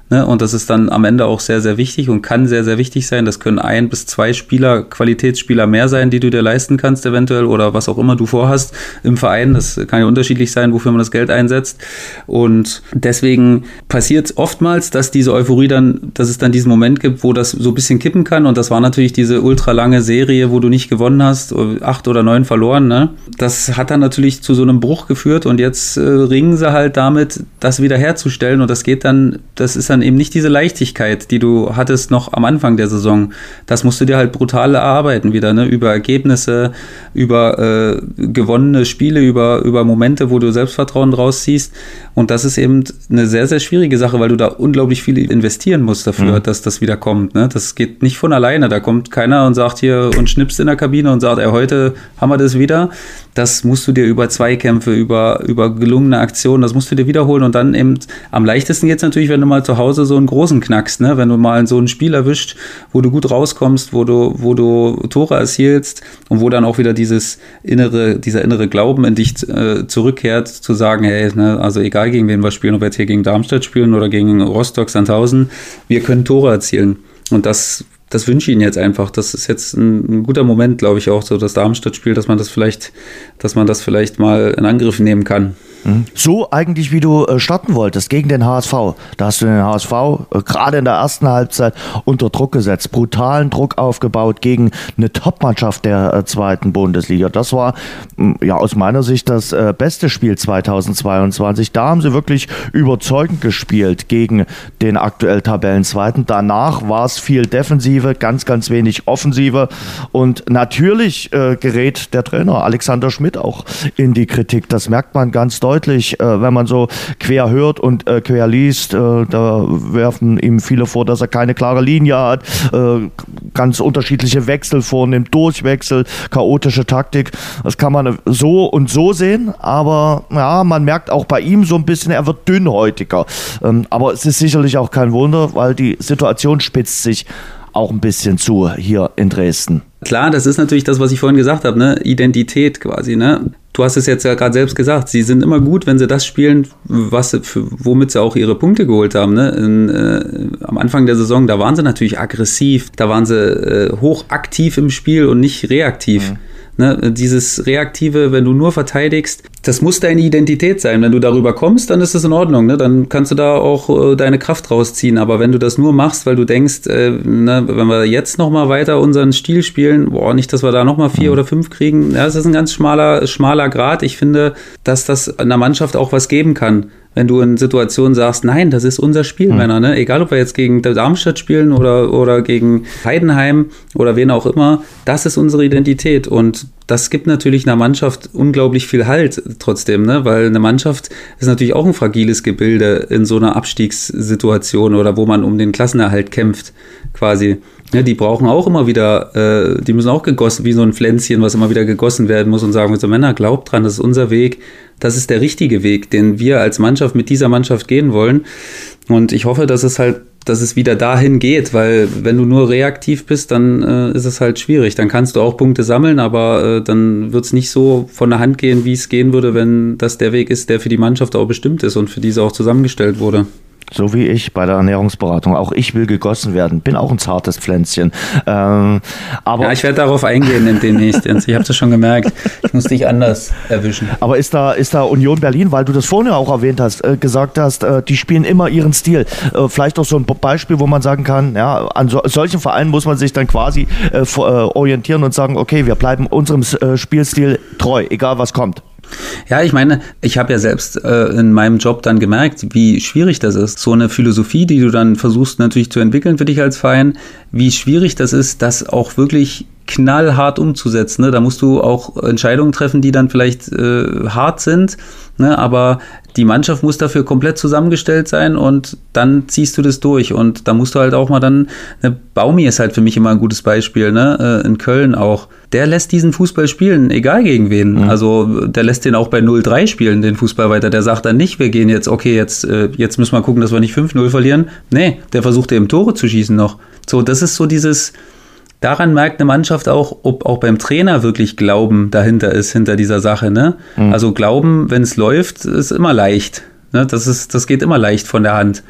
Ne? Und das ist dann am Ende auch sehr, sehr wichtig und kann sehr, sehr wichtig sein. Das können ein bis zwei Spieler, Qualitätsspieler mehr sein, die du dir leisten kannst, eventuell, oder was auch immer du vorhast im Verein. Das kann ja unterschiedlich sein, wofür man das Geld einsetzt. Und deswegen passiert es oftmals, dass diese Euphorie dann, dass es dann diesen Moment gibt, wo das so ein bisschen kippen kann. Und das war natürlich diese ultra lange Serie, wo du nicht gewonnen hast, acht oder neun verloren. Ne? Das hat dann natürlich zu so einem Bruch geführt und jetzt äh, ringen sie halt damit, das wiederherzustellen. Und das geht dann, das ist dann dann eben nicht diese Leichtigkeit, die du hattest noch am Anfang der Saison. Das musst du dir halt brutal erarbeiten wieder, ne? Über Ergebnisse, über äh, gewonnene Spiele, über, über Momente, wo du Selbstvertrauen rausziehst. Und das ist eben eine sehr, sehr schwierige Sache, weil du da unglaublich viel investieren musst dafür, mhm. dass das wieder kommt. Ne? Das geht nicht von alleine. Da kommt keiner und sagt hier und schnipst in der Kabine und sagt, ey, heute haben wir das wieder. Das musst du dir über Zweikämpfe, über, über gelungene Aktionen, das musst du dir wiederholen. Und dann eben am leichtesten geht es natürlich, wenn du mal zu Hause Hause so einen großen knackst, ne? Wenn du mal so ein Spiel erwischt, wo du gut rauskommst, wo du, wo du Tore erzielst und wo dann auch wieder dieses innere, dieser innere Glauben in dich äh, zurückkehrt, zu sagen, hey, ne, also egal gegen wen wir spielen, ob wir jetzt hier gegen Darmstadt spielen oder gegen Rostock, Sandhausen, wir können Tore erzielen. Und das das wünsche ich Ihnen jetzt einfach. Das ist jetzt ein, ein guter Moment, glaube ich, auch so das Darmstadt-Spiel, dass man das vielleicht, dass man das vielleicht mal in Angriff nehmen kann. Mhm. So eigentlich, wie du äh, starten wolltest, gegen den HSV. Da hast du den HSV äh, gerade in der ersten Halbzeit unter Druck gesetzt, brutalen Druck aufgebaut gegen eine Topmannschaft der äh, zweiten Bundesliga. Das war ja aus meiner Sicht das beste Spiel 2022. Da haben sie wirklich überzeugend gespielt gegen den aktuell Tabellenzweiten. Danach war es viel Defensive, ganz, ganz wenig Offensive. Und natürlich gerät der Trainer Alexander Schmidt auch in die Kritik. Das merkt man ganz deutlich deutlich, äh, wenn man so quer hört und äh, quer liest. Äh, da werfen ihm viele vor, dass er keine klare Linie hat, äh, ganz unterschiedliche Wechsel vornimmt, Durchwechsel, chaotische Taktik. Das kann man so und so sehen, aber ja, man merkt auch bei ihm so ein bisschen, er wird dünnhäutiger. Ähm, aber es ist sicherlich auch kein Wunder, weil die Situation spitzt sich auch ein bisschen zu hier in Dresden. Klar, das ist natürlich das, was ich vorhin gesagt habe, ne? Identität quasi, ne? Du hast es jetzt ja gerade selbst gesagt, sie sind immer gut, wenn sie das spielen, was, womit sie auch ihre Punkte geholt haben. Ne? In, äh, am Anfang der Saison, da waren sie natürlich aggressiv, da waren sie äh, hochaktiv im Spiel und nicht reaktiv. Mhm. Ne, dieses Reaktive, wenn du nur verteidigst, das muss deine Identität sein. Wenn du darüber kommst, dann ist das in Ordnung. Ne? Dann kannst du da auch äh, deine Kraft rausziehen. Aber wenn du das nur machst, weil du denkst, äh, ne, wenn wir jetzt nochmal weiter unseren Stil spielen, boah, nicht, dass wir da nochmal vier mhm. oder fünf kriegen, ja, das ist ein ganz schmaler, schmaler Grad. Ich finde, dass das einer Mannschaft auch was geben kann wenn du in Situationen sagst, nein, das ist unser Spiel, mhm. Männer, ne? egal ob wir jetzt gegen Darmstadt spielen oder, oder gegen Heidenheim oder wen auch immer, das ist unsere Identität und das gibt natürlich einer Mannschaft unglaublich viel Halt trotzdem, ne? weil eine Mannschaft ist natürlich auch ein fragiles Gebilde in so einer Abstiegssituation oder wo man um den Klassenerhalt kämpft, quasi. Ja, die brauchen auch immer wieder, äh, die müssen auch gegossen, wie so ein Pflänzchen, was immer wieder gegossen werden muss und sagen, so Männer, glaubt dran, das ist unser Weg, das ist der richtige Weg, den wir als Mannschaft mit dieser Mannschaft gehen wollen. Und ich hoffe, dass es halt, dass es wieder dahin geht, weil wenn du nur reaktiv bist, dann äh, ist es halt schwierig. Dann kannst du auch Punkte sammeln, aber äh, dann wird es nicht so von der Hand gehen, wie es gehen würde, wenn das der Weg ist, der für die Mannschaft auch bestimmt ist und für diese auch zusammengestellt wurde. So wie ich bei der Ernährungsberatung. Auch ich will gegossen werden. Bin auch ein zartes Pflänzchen. Ähm, aber ja, ich werde darauf eingehen demnächst. Ich habe es schon gemerkt. Ich muss dich anders erwischen. Aber ist da, ist da Union Berlin, weil du das vorhin auch erwähnt hast, äh, gesagt hast, äh, die spielen immer ihren Stil. Äh, vielleicht auch so ein Beispiel, wo man sagen kann, ja, an so, solchen Vereinen muss man sich dann quasi äh, äh, orientieren und sagen, okay, wir bleiben unserem äh, Spielstil treu, egal was kommt. Ja, ich meine, ich habe ja selbst äh, in meinem Job dann gemerkt, wie schwierig das ist. So eine Philosophie, die du dann versuchst natürlich zu entwickeln für dich als Verein, wie schwierig das ist, das auch wirklich knallhart umzusetzen. Ne? Da musst du auch Entscheidungen treffen, die dann vielleicht äh, hart sind, ne? aber die Mannschaft muss dafür komplett zusammengestellt sein und dann ziehst du das durch. Und da musst du halt auch mal dann, ne, Baumi ist halt für mich immer ein gutes Beispiel, ne? Äh, in Köln auch. Der lässt diesen Fußball spielen, egal gegen wen. Mhm. Also der lässt den auch bei 0-3 spielen, den Fußball weiter. Der sagt dann nicht, wir gehen jetzt, okay, jetzt, äh, jetzt müssen wir gucken, dass wir nicht 5-0 verlieren. Nee, der versucht eben Tore zu schießen noch. So, das ist so dieses, daran merkt eine Mannschaft auch, ob auch beim Trainer wirklich Glauben dahinter ist, hinter dieser Sache. Ne? Mhm. Also Glauben, wenn es läuft, ist immer leicht. Ne? Das, ist, das geht immer leicht von der Hand.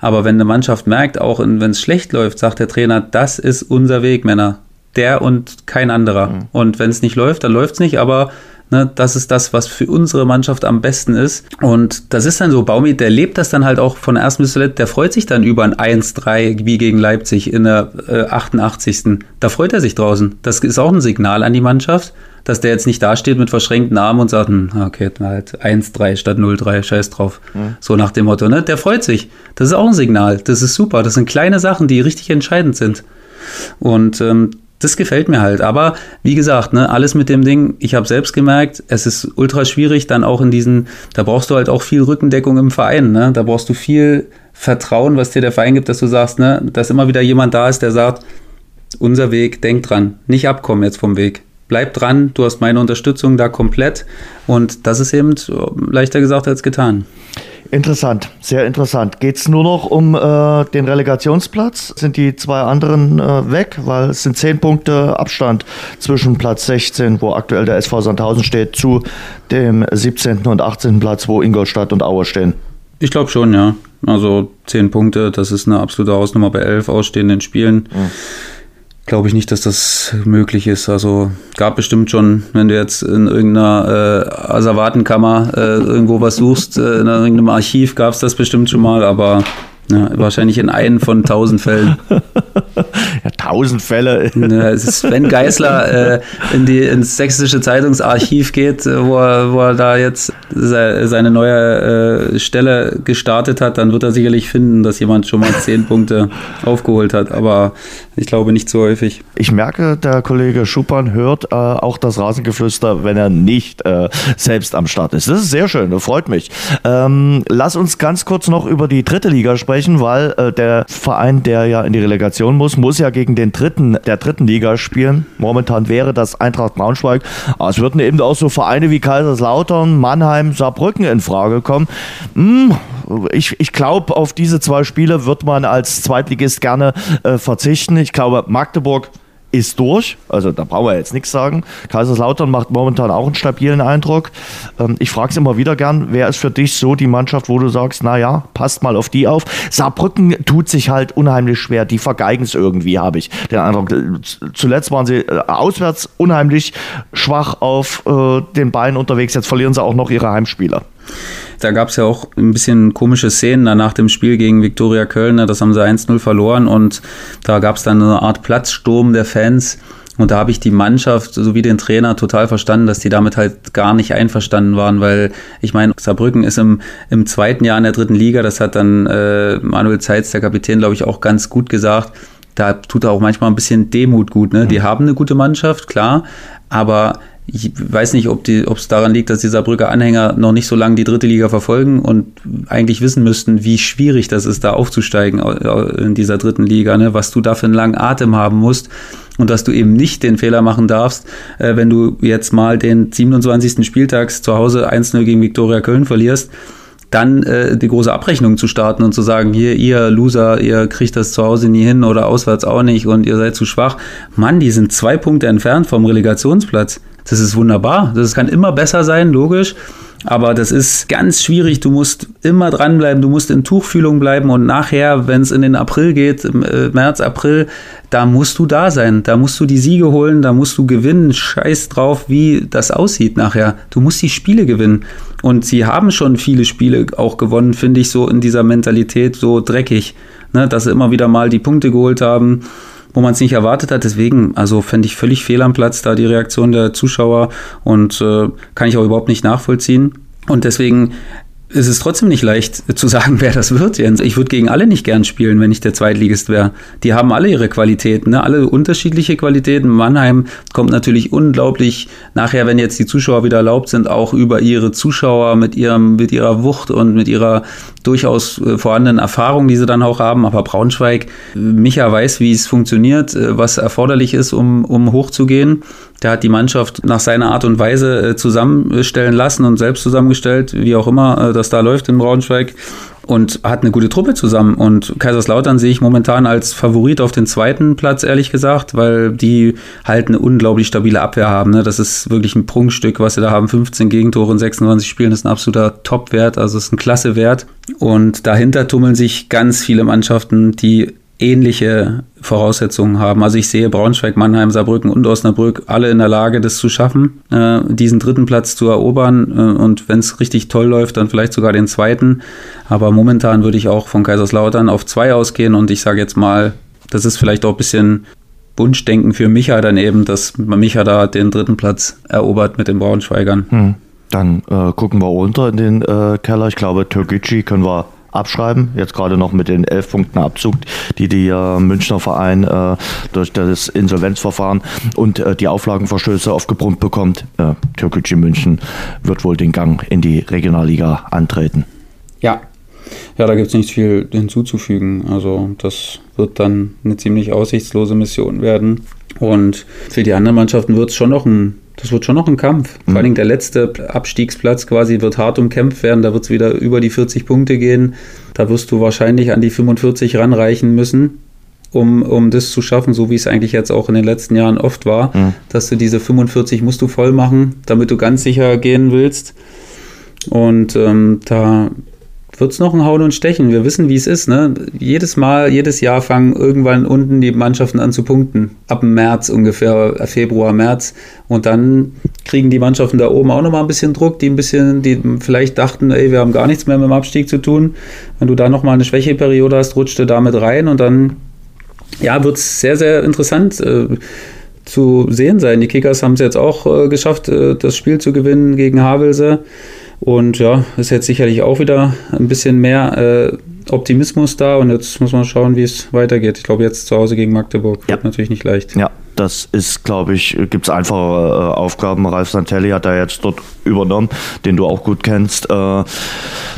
Aber wenn eine Mannschaft merkt, auch wenn es schlecht läuft, sagt der Trainer, das ist unser Weg, Männer. Der und kein anderer. Mhm. Und wenn es nicht läuft, dann läuft es nicht, aber Ne, das ist das, was für unsere Mannschaft am besten ist. Und das ist dann so, Baumi, der lebt das dann halt auch von der ersten bis zuletzt, der freut sich dann über ein 1-3 wie gegen Leipzig in der äh, 88. Da freut er sich draußen. Das ist auch ein Signal an die Mannschaft, dass der jetzt nicht dasteht mit verschränkten Armen und sagt, hm, okay, halt 1-3 statt 0-3, scheiß drauf. Mhm. So nach dem Motto, ne? Der freut sich. Das ist auch ein Signal. Das ist super. Das sind kleine Sachen, die richtig entscheidend sind. Und ähm, das gefällt mir halt. Aber wie gesagt, ne, alles mit dem Ding, ich habe selbst gemerkt, es ist ultra schwierig, dann auch in diesen, da brauchst du halt auch viel Rückendeckung im Verein. Ne? Da brauchst du viel Vertrauen, was dir der Verein gibt, dass du sagst, ne, dass immer wieder jemand da ist, der sagt, unser Weg, denk dran, nicht abkommen jetzt vom Weg. Bleib dran, du hast meine Unterstützung da komplett. Und das ist eben leichter gesagt als getan. Interessant, sehr interessant. Geht es nur noch um äh, den Relegationsplatz? Sind die zwei anderen äh, weg? Weil es sind zehn Punkte Abstand zwischen Platz 16, wo aktuell der SV Sandhausen steht, zu dem 17. und 18. Platz, wo Ingolstadt und Auer stehen. Ich glaube schon, ja. Also zehn Punkte, das ist eine absolute Hausnummer bei elf ausstehenden Spielen. Mhm glaube ich nicht, dass das möglich ist. Also gab bestimmt schon, wenn du jetzt in irgendeiner äh, Asservatenkammer äh, irgendwo was suchst, äh, in irgendeinem Archiv gab es das bestimmt schon mal, aber ja, wahrscheinlich in einem von tausend Fällen. ja, tausend Fälle. Ja, es ist Sven Geisler äh, in die, ins sächsische Zeitungsarchiv geht, äh, wo er, wo er da jetzt seine neue äh, Stelle gestartet hat, dann wird er sicherlich finden, dass jemand schon mal zehn Punkte aufgeholt hat. Aber ich glaube nicht so häufig. Ich merke, der Kollege Schuppan hört äh, auch das Rasengeflüster, wenn er nicht äh, selbst am Start ist. Das ist sehr schön, das freut mich. Ähm, lass uns ganz kurz noch über die dritte Liga sprechen weil äh, der Verein, der ja in die Relegation muss, muss ja gegen den dritten der dritten Liga spielen. Momentan wäre das Eintracht Braunschweig. Aber es würden eben auch so Vereine wie Kaiserslautern, Mannheim, Saarbrücken in Frage kommen. Hm, ich, ich glaube, auf diese zwei Spiele wird man als Zweitligist gerne äh, verzichten. Ich glaube, Magdeburg ist durch. Also da brauchen wir jetzt nichts sagen. Kaiserslautern macht momentan auch einen stabilen Eindruck. Ähm, ich frage es immer wieder gern, wer ist für dich so die Mannschaft, wo du sagst, naja, passt mal auf die auf. Saarbrücken tut sich halt unheimlich schwer. Die vergeigen es irgendwie, habe ich den Eindruck. Zuletzt waren sie äh, auswärts unheimlich schwach auf äh, den Beinen unterwegs. Jetzt verlieren sie auch noch ihre Heimspieler. Da gab es ja auch ein bisschen komische Szenen nach dem Spiel gegen Viktoria Köln. Das haben sie 1-0 verloren und da gab es dann eine Art Platzsturm der Fans. Und da habe ich die Mannschaft sowie den Trainer total verstanden, dass die damit halt gar nicht einverstanden waren, weil ich meine, Saarbrücken ist im, im zweiten Jahr in der dritten Liga, das hat dann äh, Manuel Zeitz, der Kapitän, glaube ich, auch ganz gut gesagt. Da tut er auch manchmal ein bisschen Demut gut. Ne? Die mhm. haben eine gute Mannschaft, klar, aber ich weiß nicht, ob es daran liegt, dass die Saarbrücker Anhänger noch nicht so lange die dritte Liga verfolgen und eigentlich wissen müssten, wie schwierig das ist, da aufzusteigen in dieser dritten Liga, ne? was du da für einen langen Atem haben musst und dass du eben nicht den Fehler machen darfst, äh, wenn du jetzt mal den 27. Spieltags zu Hause 1-0 gegen Viktoria Köln verlierst, dann äh, die große Abrechnung zu starten und zu sagen, hier, ihr Loser, ihr kriegt das zu Hause nie hin oder auswärts auch nicht und ihr seid zu schwach. Mann, die sind zwei Punkte entfernt vom Relegationsplatz. Das ist wunderbar. Das kann immer besser sein, logisch. Aber das ist ganz schwierig. Du musst immer dranbleiben, du musst in Tuchfühlung bleiben und nachher, wenn es in den April geht, äh, März, April, da musst du da sein. Da musst du die Siege holen, da musst du gewinnen. Scheiß drauf, wie das aussieht nachher. Du musst die Spiele gewinnen. Und sie haben schon viele Spiele auch gewonnen, finde ich, so in dieser Mentalität so dreckig, ne? dass sie immer wieder mal die Punkte geholt haben wo man es nicht erwartet hat. Deswegen, also fände ich völlig fehl am Platz da die Reaktion der Zuschauer und äh, kann ich auch überhaupt nicht nachvollziehen. Und deswegen es ist trotzdem nicht leicht zu sagen, wer das wird, Jens. Ich würde gegen alle nicht gern spielen, wenn ich der Zweitligist wäre. Die haben alle ihre Qualitäten, ne? alle unterschiedliche Qualitäten. Mannheim kommt natürlich unglaublich nachher, wenn jetzt die Zuschauer wieder erlaubt sind, auch über ihre Zuschauer mit ihrem, mit ihrer Wucht und mit ihrer durchaus äh, vorhandenen Erfahrung, die sie dann auch haben. Aber Braunschweig, Micha weiß, wie es funktioniert, äh, was erforderlich ist, um, um hochzugehen. Der hat die Mannschaft nach seiner Art und Weise äh, zusammenstellen lassen und selbst zusammengestellt, wie auch immer das da läuft in Braunschweig und hat eine gute Truppe zusammen. Und Kaiserslautern sehe ich momentan als Favorit auf den zweiten Platz, ehrlich gesagt, weil die halt eine unglaublich stabile Abwehr haben. Ne? Das ist wirklich ein Prunkstück, was sie da haben. 15 Gegentore in 26 Spielen ist ein absoluter Top-Wert, also ist ein klasse Wert. Und dahinter tummeln sich ganz viele Mannschaften, die ähnliche Voraussetzungen haben. Also ich sehe Braunschweig, Mannheim, Saarbrücken und Osnabrück alle in der Lage, das zu schaffen, äh, diesen dritten Platz zu erobern äh, und wenn es richtig toll läuft, dann vielleicht sogar den zweiten. Aber momentan würde ich auch von Kaiserslautern auf zwei ausgehen und ich sage jetzt mal, das ist vielleicht auch ein bisschen Wunschdenken für Micha dann eben, dass Micha da den dritten Platz erobert mit den Braunschweigern. Hm. Dann äh, gucken wir runter in den äh, Keller. Ich glaube, Türkgücü können wir abschreiben. Jetzt gerade noch mit den elf Punkten Abzug, die der äh, Münchner Verein äh, durch das Insolvenzverfahren und äh, die Auflagenverstöße aufgebrummt bekommt. Äh, Türkgücü München wird wohl den Gang in die Regionalliga antreten. Ja. Ja, da gibt es nicht viel hinzuzufügen. Also das wird dann eine ziemlich aussichtslose Mission werden. Und für die anderen Mannschaften wird es schon noch ein das wird schon noch ein Kampf. Vor allen Dingen der letzte Abstiegsplatz quasi wird hart umkämpft werden. Da wird es wieder über die 40 Punkte gehen. Da wirst du wahrscheinlich an die 45 ranreichen müssen, um, um das zu schaffen, so wie es eigentlich jetzt auch in den letzten Jahren oft war, mhm. dass du diese 45 musst du voll machen, damit du ganz sicher gehen willst. Und ähm, da wird es noch ein Hauen und Stechen. Wir wissen, wie es ist. Ne? Jedes Mal, jedes Jahr fangen irgendwann unten die Mannschaften an zu punkten. Ab März ungefähr, äh, Februar, März. Und dann kriegen die Mannschaften da oben auch nochmal ein bisschen Druck, die ein bisschen, die vielleicht dachten, ey, wir haben gar nichts mehr mit dem Abstieg zu tun. Wenn du da nochmal eine Schwächeperiode hast, rutscht du damit rein und dann, ja, wird es sehr, sehr interessant. Äh, zu sehen sein. Die Kickers haben es jetzt auch äh, geschafft, äh, das Spiel zu gewinnen gegen Havelse. Und ja, ist jetzt sicherlich auch wieder ein bisschen mehr äh, Optimismus da und jetzt muss man schauen, wie es weitergeht. Ich glaube, jetzt zu Hause gegen Magdeburg ja. wird natürlich nicht leicht. Ja, das ist, glaube ich, gibt es einfache äh, Aufgaben. Ralf Santelli hat da jetzt dort übernommen, den du auch gut kennst. Äh,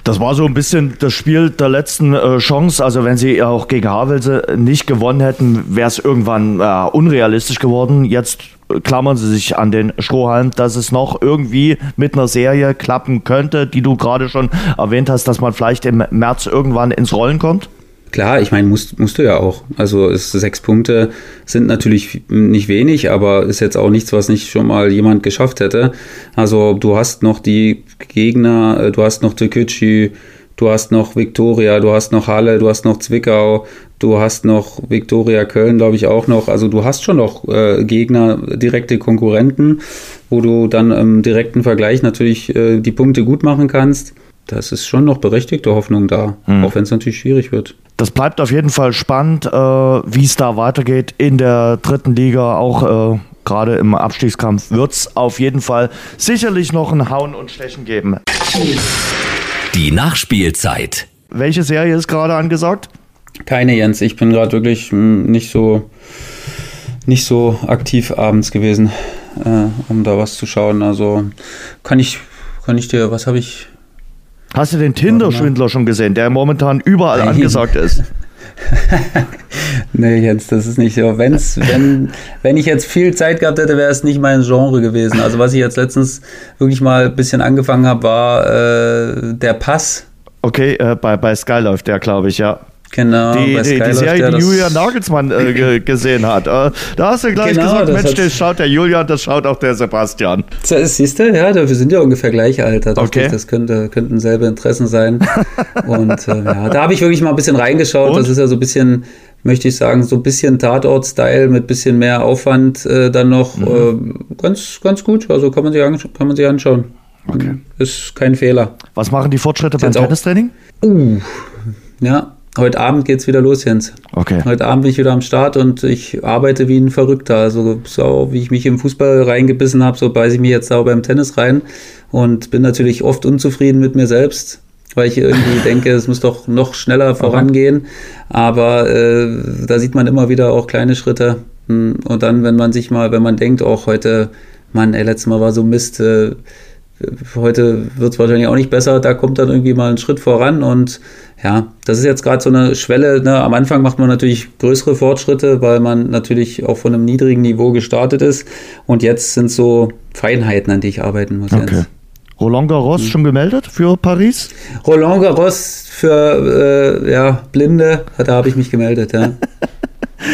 das war so ein bisschen das Spiel der letzten äh, Chance. Also wenn sie auch gegen Havelse nicht gewonnen hätten, wäre es irgendwann äh, unrealistisch geworden. Jetzt klammern sie sich an den Strohhalm, dass es noch irgendwie mit einer Serie klappen könnte, die du gerade schon erwähnt hast, dass man vielleicht im März irgendwann ins Rollen kommt? Klar, ich meine, musst, musst du ja auch. Also ist, sechs Punkte sind natürlich nicht wenig, aber ist jetzt auch nichts, was nicht schon mal jemand geschafft hätte. Also du hast noch die Gegner, äh, du hast noch Tekücü, du hast noch Viktoria, du hast noch Halle, du hast noch Zwickau, Du hast noch Viktoria Köln, glaube ich, auch noch. Also du hast schon noch äh, Gegner, direkte Konkurrenten, wo du dann im direkten Vergleich natürlich äh, die Punkte gut machen kannst. Das ist schon noch berechtigte Hoffnung da, mhm. auch wenn es natürlich schwierig wird. Das bleibt auf jeden Fall spannend, äh, wie es da weitergeht in der dritten Liga, auch äh, gerade im Abstiegskampf wird es auf jeden Fall sicherlich noch ein Hauen und Stechen geben. Die Nachspielzeit. Welche Serie ist gerade angesagt? Keine, Jens. Ich bin gerade wirklich hm, nicht so, nicht so aktiv abends gewesen, äh, um da was zu schauen. Also kann ich, kann ich dir, was habe ich? Hast du den Tinder-Schwindler schon gesehen, der momentan überall Nein. angesagt ist? nee, Jens, das ist nicht so. Wenn's, wenn, wenn ich jetzt viel Zeit gehabt hätte, wäre es nicht mein Genre gewesen. Also was ich jetzt letztens wirklich mal ein bisschen angefangen habe, war äh, der Pass. Okay, äh, bei, bei Sky läuft der, glaube ich, ja. Genau, Die, bei die, Sky die läuft Serie, ja die Julian Nagelsmann äh, ge gesehen hat. Äh, da hast du gleich Genau, gesagt, Mensch, das schaut der Julian, das schaut auch der Sebastian. Siehst du, ja, wir sind ja ungefähr gleich alt. Okay. ich, das könnte, könnten selbe Interessen sein. Und äh, ja, da habe ich wirklich mal ein bisschen reingeschaut. Und? Das ist ja so ein bisschen, möchte ich sagen, so ein bisschen Tatort-Style mit bisschen mehr Aufwand äh, dann noch. Mhm. Äh, ganz, ganz gut. Also kann man sich, kann man sich anschauen. Okay. Ist kein Fehler. Was machen die Fortschritte beim Tennistraining? Uh, ja, heute Abend geht's wieder los, Jens. Okay. Heute Abend bin ich wieder am Start und ich arbeite wie ein Verrückter. Also so wie ich mich im Fußball reingebissen habe, so beiße ich mich jetzt auch beim Tennis rein und bin natürlich oft unzufrieden mit mir selbst, weil ich irgendwie denke, es muss doch noch schneller vorangehen. Aber äh, da sieht man immer wieder auch kleine Schritte. Hm, Und dann, wenn man sich mal, wenn man denkt, auch heute, Mann, ey, letztes Mal war so Mist, äh, heute wird es wahrscheinlich auch nicht besser, da kommt dann irgendwie mal ein Schritt voran und ja, das ist jetzt gerade so eine Schwelle. Ne? Am Anfang macht man natürlich größere Fortschritte, weil man natürlich auch von einem niedrigen Niveau gestartet ist und jetzt sind so Feinheiten, an die ich arbeiten muss. Okay. Jens. Roland Garros schon gemeldet für Paris? Roland Garros für äh, ja, Blinde, da habe ich mich gemeldet, ja.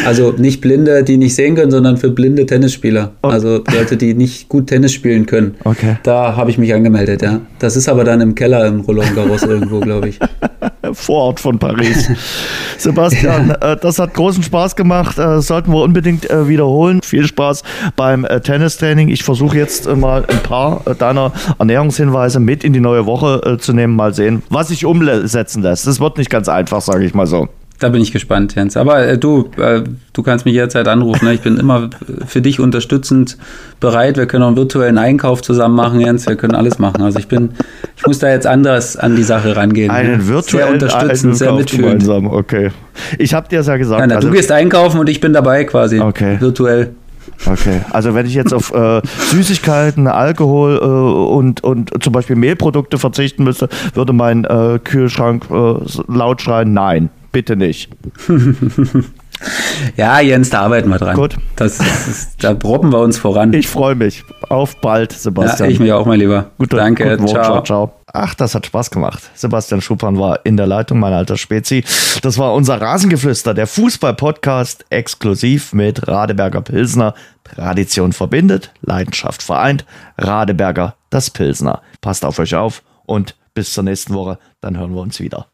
Also nicht Blinde, die nicht sehen können, sondern für blinde Tennisspieler. Also Leute, die nicht gut Tennis spielen können. Okay. Da habe ich mich angemeldet, ja. Das ist aber dann im Keller im Roland Garros irgendwo, glaube ich. Vorort von Paris. Sebastian, äh, das hat großen Spaß gemacht. Äh, sollten wir unbedingt äh, wiederholen. Viel Spaß beim äh, Tennistraining. Ich versuche jetzt mal ein paar deiner Ernährungshinweise mit in die neue Woche zu nehmen. Mal sehen, was sich umsetzen lässt. Das wird nicht ganz einfach, sage ich mal so. Da bin ich gespannt, Jens. Aber äh, du, äh, du kannst mich jederzeit anrufen. Ne? Ich bin immer für dich unterstützend bereit. Wir können auch einen virtuellen Einkauf zusammen machen, Jens. Wir können alles machen. Also ich bin, ich muss da jetzt anders an die Sache rangehen. Einen Sehr virtuellen unterstützend, sehr mitfühlend. gemeinsam. Okay. Ich habe dir das ja gesagt. Ja, na, also- du gehst einkaufen und ich bin dabei quasi. Okay. Virtuell. Okay, also wenn ich jetzt auf äh, Süßigkeiten, Alkohol äh, und, und zum Beispiel Mehlprodukte verzichten müsste, würde mein äh, Kühlschrank äh, laut schreien, nein, bitte nicht. Ja, Jens, da arbeiten wir dran. Gut. Das, das ist, da proppen wir uns voran. Ich freue mich. Auf bald, ja, Sebastian. ich mich auch, mein Lieber. Gute, Danke, guten Morgen, ciao. ciao. Ach, das hat Spaß gemacht. Sebastian Schuppan war in der Leitung, mein alter Spezi. Das war unser Rasengeflüster, der Fußball-Podcast, exklusiv mit Radeberger Pilsner. Tradition verbindet, Leidenschaft vereint. Radeberger, das Pilsner. Passt auf euch auf und bis zur nächsten Woche, dann hören wir uns wieder.